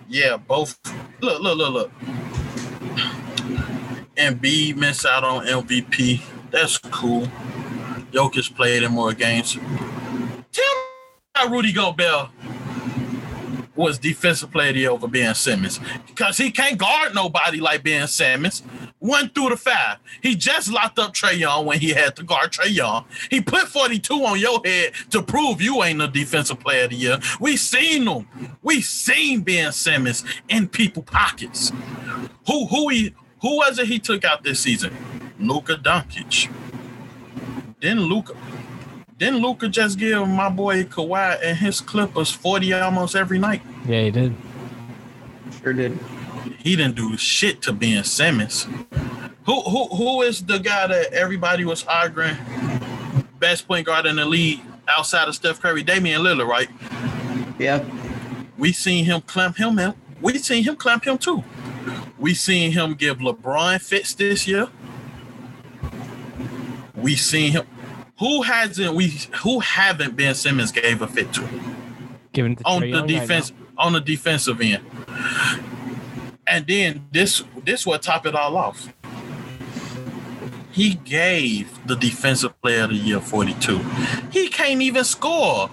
Yeah, both. Look, look, look, look. Embiid missed out on MVP. That's cool. Jokic played in more games. Tell me how Rudy Gobert was defensive player of the year over Ben Simmons because he can't guard nobody like Ben Simmons. One through the five. He just locked up Trae Young when he had to guard Trae Young. He put 42 on your head to prove you ain't a defensive player of the year. We seen him. We seen Ben Simmons in people pockets. Who who he who was it he took out this season? Luka Doncic. Then Luka didn't Luka just give my boy Kawhi and his Clippers 40 almost every night? Yeah, he did. Sure did. He didn't do shit to Ben Simmons. Who who who is the guy that everybody was arguing best point guard in the league outside of Steph Curry? Damian Lillard, right? Yeah. We seen him clamp him in. We seen him clamp him too. We seen him give LeBron fits this year. We seen him. Who hasn't we? Who haven't Ben Simmons gave a fit to Given to on Trae the Young right defense on the defensive end? And then this this what top it all off. He gave the defensive player of the year 42. He can't even score.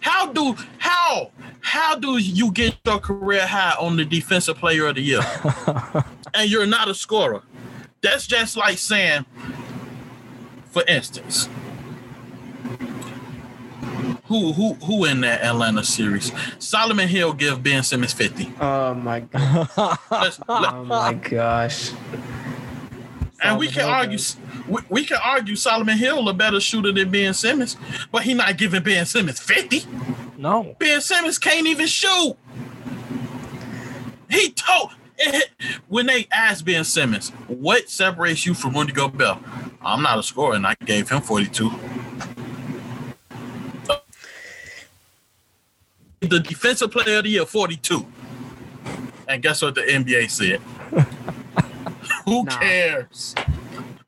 How do how how do you get your career high on the defensive player of the year? and you're not a scorer. That's just like saying, for instance, who who who in that Atlanta series? Solomon Hill give Ben Simmons 50. Oh my god. now. Let's, let- Oh my gosh. And we can argue we, we can argue Solomon Hill a better shooter than Ben Simmons, but he not giving Ben Simmons 50. no. Ben Simmons can't even shoot. He told eh, when they asked Ben Simmons, what separates you from Rudy Gobert? I'm not a scorer, and I gave him 42. The defensive player of the year, 42. And guess what the NBA said? Who Nah. cares?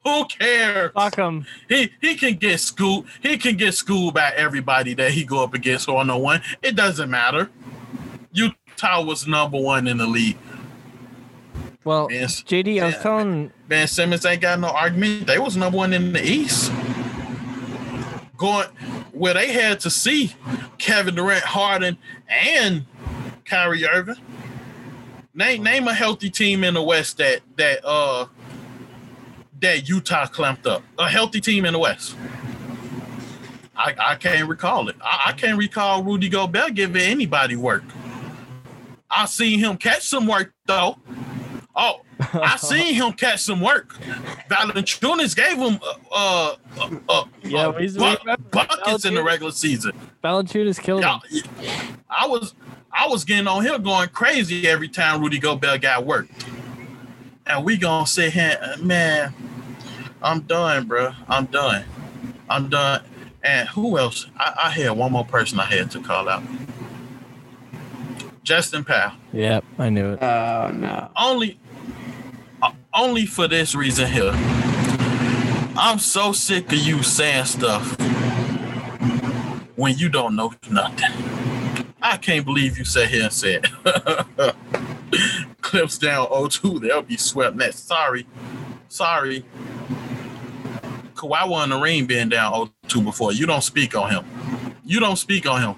Who cares? Fuck him. He he can get schooled. He can get schooled by everybody that he go up against on one. It doesn't matter. Utah was number one in the league. Well, Yes. JD, I was telling Ben Simmons ain't got no argument. They was number one in the East. Going where they had to see Kevin Durant, Harden, and Kyrie Irving. Name name a healthy team in the West that that uh that Utah clamped up. A healthy team in the West. I, I can't recall it. I, I can't recall Rudy Gobert giving anybody work. I seen him catch some work though. Oh, I seen him catch some work. Valanciunas gave him uh, uh, uh, Yeah, uh, we- we bu- buckets in the regular season. Valanciunas killed him. I was I was getting on him going crazy every time Rudy Gobert got work. And we gonna sit here, man. I'm done, bro. I'm done. I'm done. And who else? I, I had one more person I had to call out. Justin Powell. Yep, I knew it. Oh no. only uh, only for this reason here. I'm so sick of you saying stuff when you don't know nothing. I can't believe you sat here and said clips down 0-2, they'll be swept next. Sorry. Sorry. Kawhi won the ring being down 0-2 before. You don't speak on him. You don't speak on him.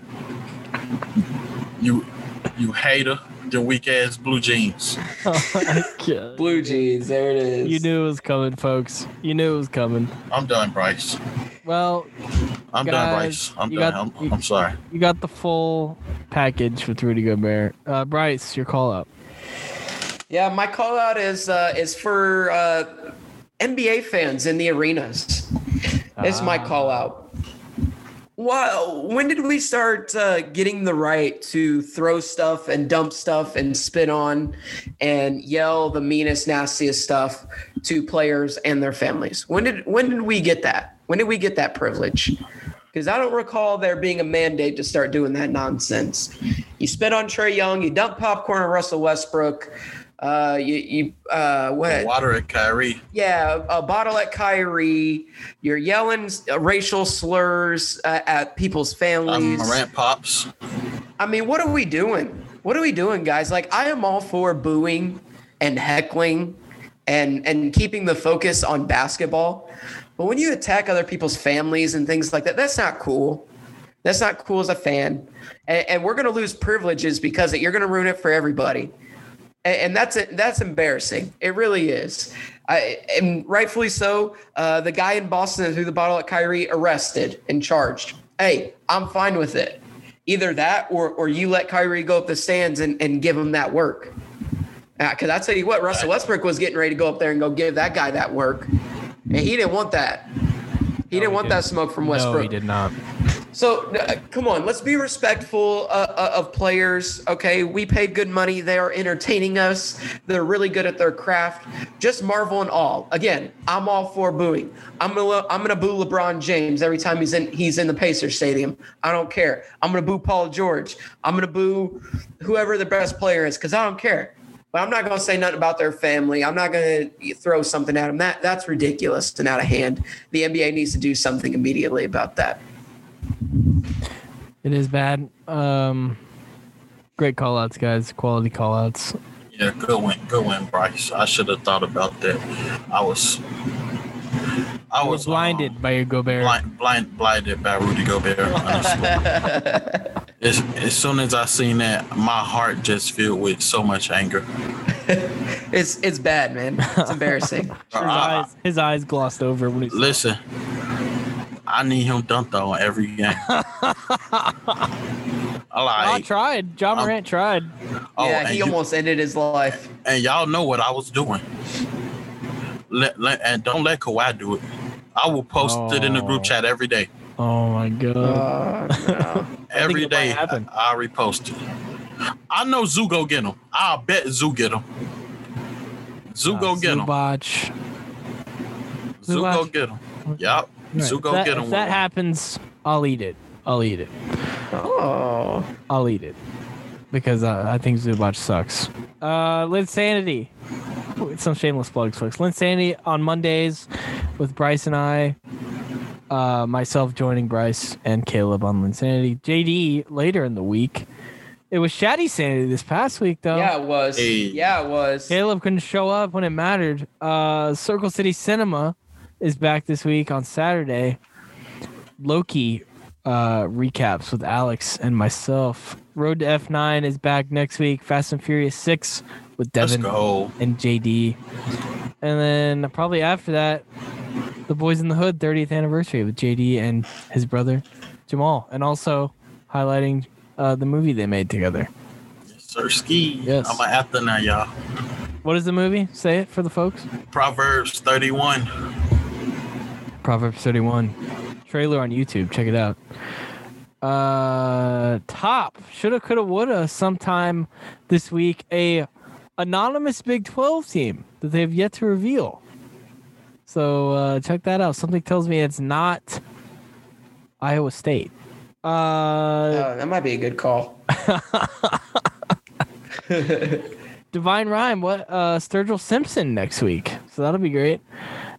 You you hater, the weak ass blue jeans. Oh my God. Blue jeans. There it is. You knew it was coming, folks. You knew it was coming. I'm done, Bryce. Well, I'm done, Bryce. I'm done. got- I'm, I'm sorry. you got the full package with Rudy Gobert. Uh, Bryce, your call out. Yeah, my call out is uh, is for uh, NBA fans in the arenas. It's my call out. Wow, when did we start uh, getting the right to throw stuff and dump stuff and spit on and yell the meanest, nastiest stuff to players and their families? When did when did we get that? When did we get that privilege? Because I don't recall there being a mandate to start doing that nonsense. You spit on Trae Young, you dump popcorn on Russell Westbrook. Uh, you you uh, what? Water at Kyrie. Yeah, a bottle at Kyrie. You're yelling uh, racial slurs uh, at people's Um, families. Morant pops. I mean, what are we doing? What are we doing, guys? Like, I am all for booing and heckling and and keeping the focus on basketball. But when you attack other people's families and things like that, that's not cool. That's not cool as a fan. And, and we're going to lose privileges because it. you're going to ruin it for everybody. And, and that's it. That's embarrassing. It really is. I, and rightfully so. Uh, the guy in Boston that threw the bottle at Kyrie arrested and charged. Hey, I'm fine with it. Either that or or you let Kyrie go up the stands and, and give him that work. Because I tell you what, Russell Westbrook was getting ready to go up there and go give that guy that work, and he didn't want that. He didn't he want that didn't. smoke from Westbrook. No, Westbrook. he did not. So uh, come on, let's be respectful uh, uh, of players. Okay, we paid good money. They are entertaining us. They're really good at their craft. Just marvel and all. Again, I'm all for booing. I'm gonna I'm gonna boo LeBron James every time he's in he's in the Pacers stadium. I don't care. I'm gonna boo Paul George. I'm gonna boo whoever the best player is because I don't care. But I'm not gonna say nothing about their family. I'm not gonna throw something at them. That that's ridiculous and out of hand. The NBA needs to do something immediately about that. It is bad. Um, great call outs, guys. Quality call outs. Yeah, good win, good win, Bryce. I should have thought about that. I was, I I was was blinded um, by your Gobert. blind, blind, blinded by Rudy Gobert. Honestly, as, as soon as I seen that, my heart just filled with so much anger. It's it's bad, man. It's embarrassing. His I- eyes, his eyes glossed over when he. saw- Listen, I need him dunked on every game. I I tried. Ja Morant tried. oh, yeah, he you- almost ended his life. and y'all know what I was doing. Let, let and don't let Kawhi do it. I will post it in the Oh. group chat every day. Oh my god. Uh, no. Every it might day, happen. I, I repost it. I know Zoo go get him. I'll bet Zoo get him. Zoo go get him. Zubac. Zoo go get him. Yup. Zoo If go that, get if that happens, I'll eat it. I'll eat it. Oh, I'll eat it because uh, I think Zubac sucks. Uh, Linsanity. Some shameless plugs, folks. Linsanity on Mondays with Bryce and I. Uh, myself joining Bryce and Caleb on Linsanity. JD later in the week. It was Shaddy Sanity this past week, though. yeah, it was. Hey. Yeah, it was. Caleb couldn't show up when it mattered. Uh, Circle City Cinema is back this week on Saturday. Loki uh, recaps with Alex and myself. Road to F9 is back next week. Fast and Furious 6 with Devin and JD. And then probably after that, The Boys in the Hood 30th anniversary with JD and his brother Jamal. And also highlighting uh, the movie they made together. Sir Ski. Yes. I'm after now, y'all. What is the movie? Say it for the folks. Proverbs 31. Proverbs 31 trailer on YouTube. Check it out. Uh, top shoulda, coulda, woulda. Sometime this week, a anonymous Big 12 team that they have yet to reveal. So uh, check that out. Something tells me it's not Iowa State. Uh, Uh, that might be a good call. Divine Rhyme, what uh Sturgill Simpson next week. So that'll be great.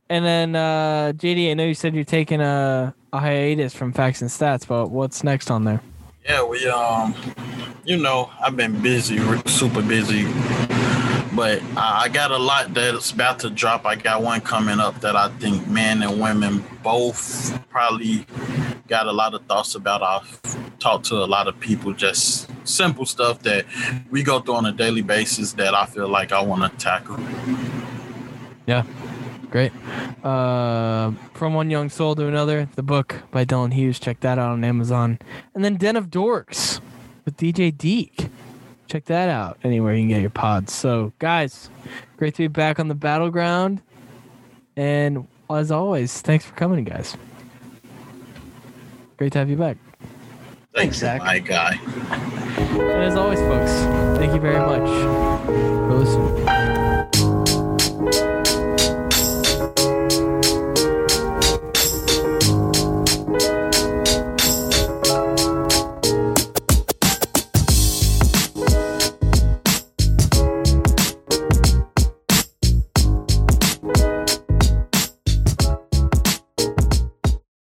And then uh JD, I know you said you're taking a, a hiatus from facts and stats, but what's next on there? Yeah, we um, you know, I've been busy, super busy, but I, I got a lot that's about to drop. I got one coming up that I think men and women both probably got a lot of thoughts about. I've talked to a lot of people, just simple stuff that we go through on a daily basis that I feel like I want to tackle. Yeah. Great. Uh From One Young Soul to Another, the book by Dylan Hughes. Check that out on Amazon. And then Den of Dorks with DJ Deek. check that out anywhere you can get your pods. So, guys, great to be back on the battleground. And as always, thanks for coming, guys. Great to have you back. Thanks, Zach. my guy. And as always, folks, thank you very much for listening.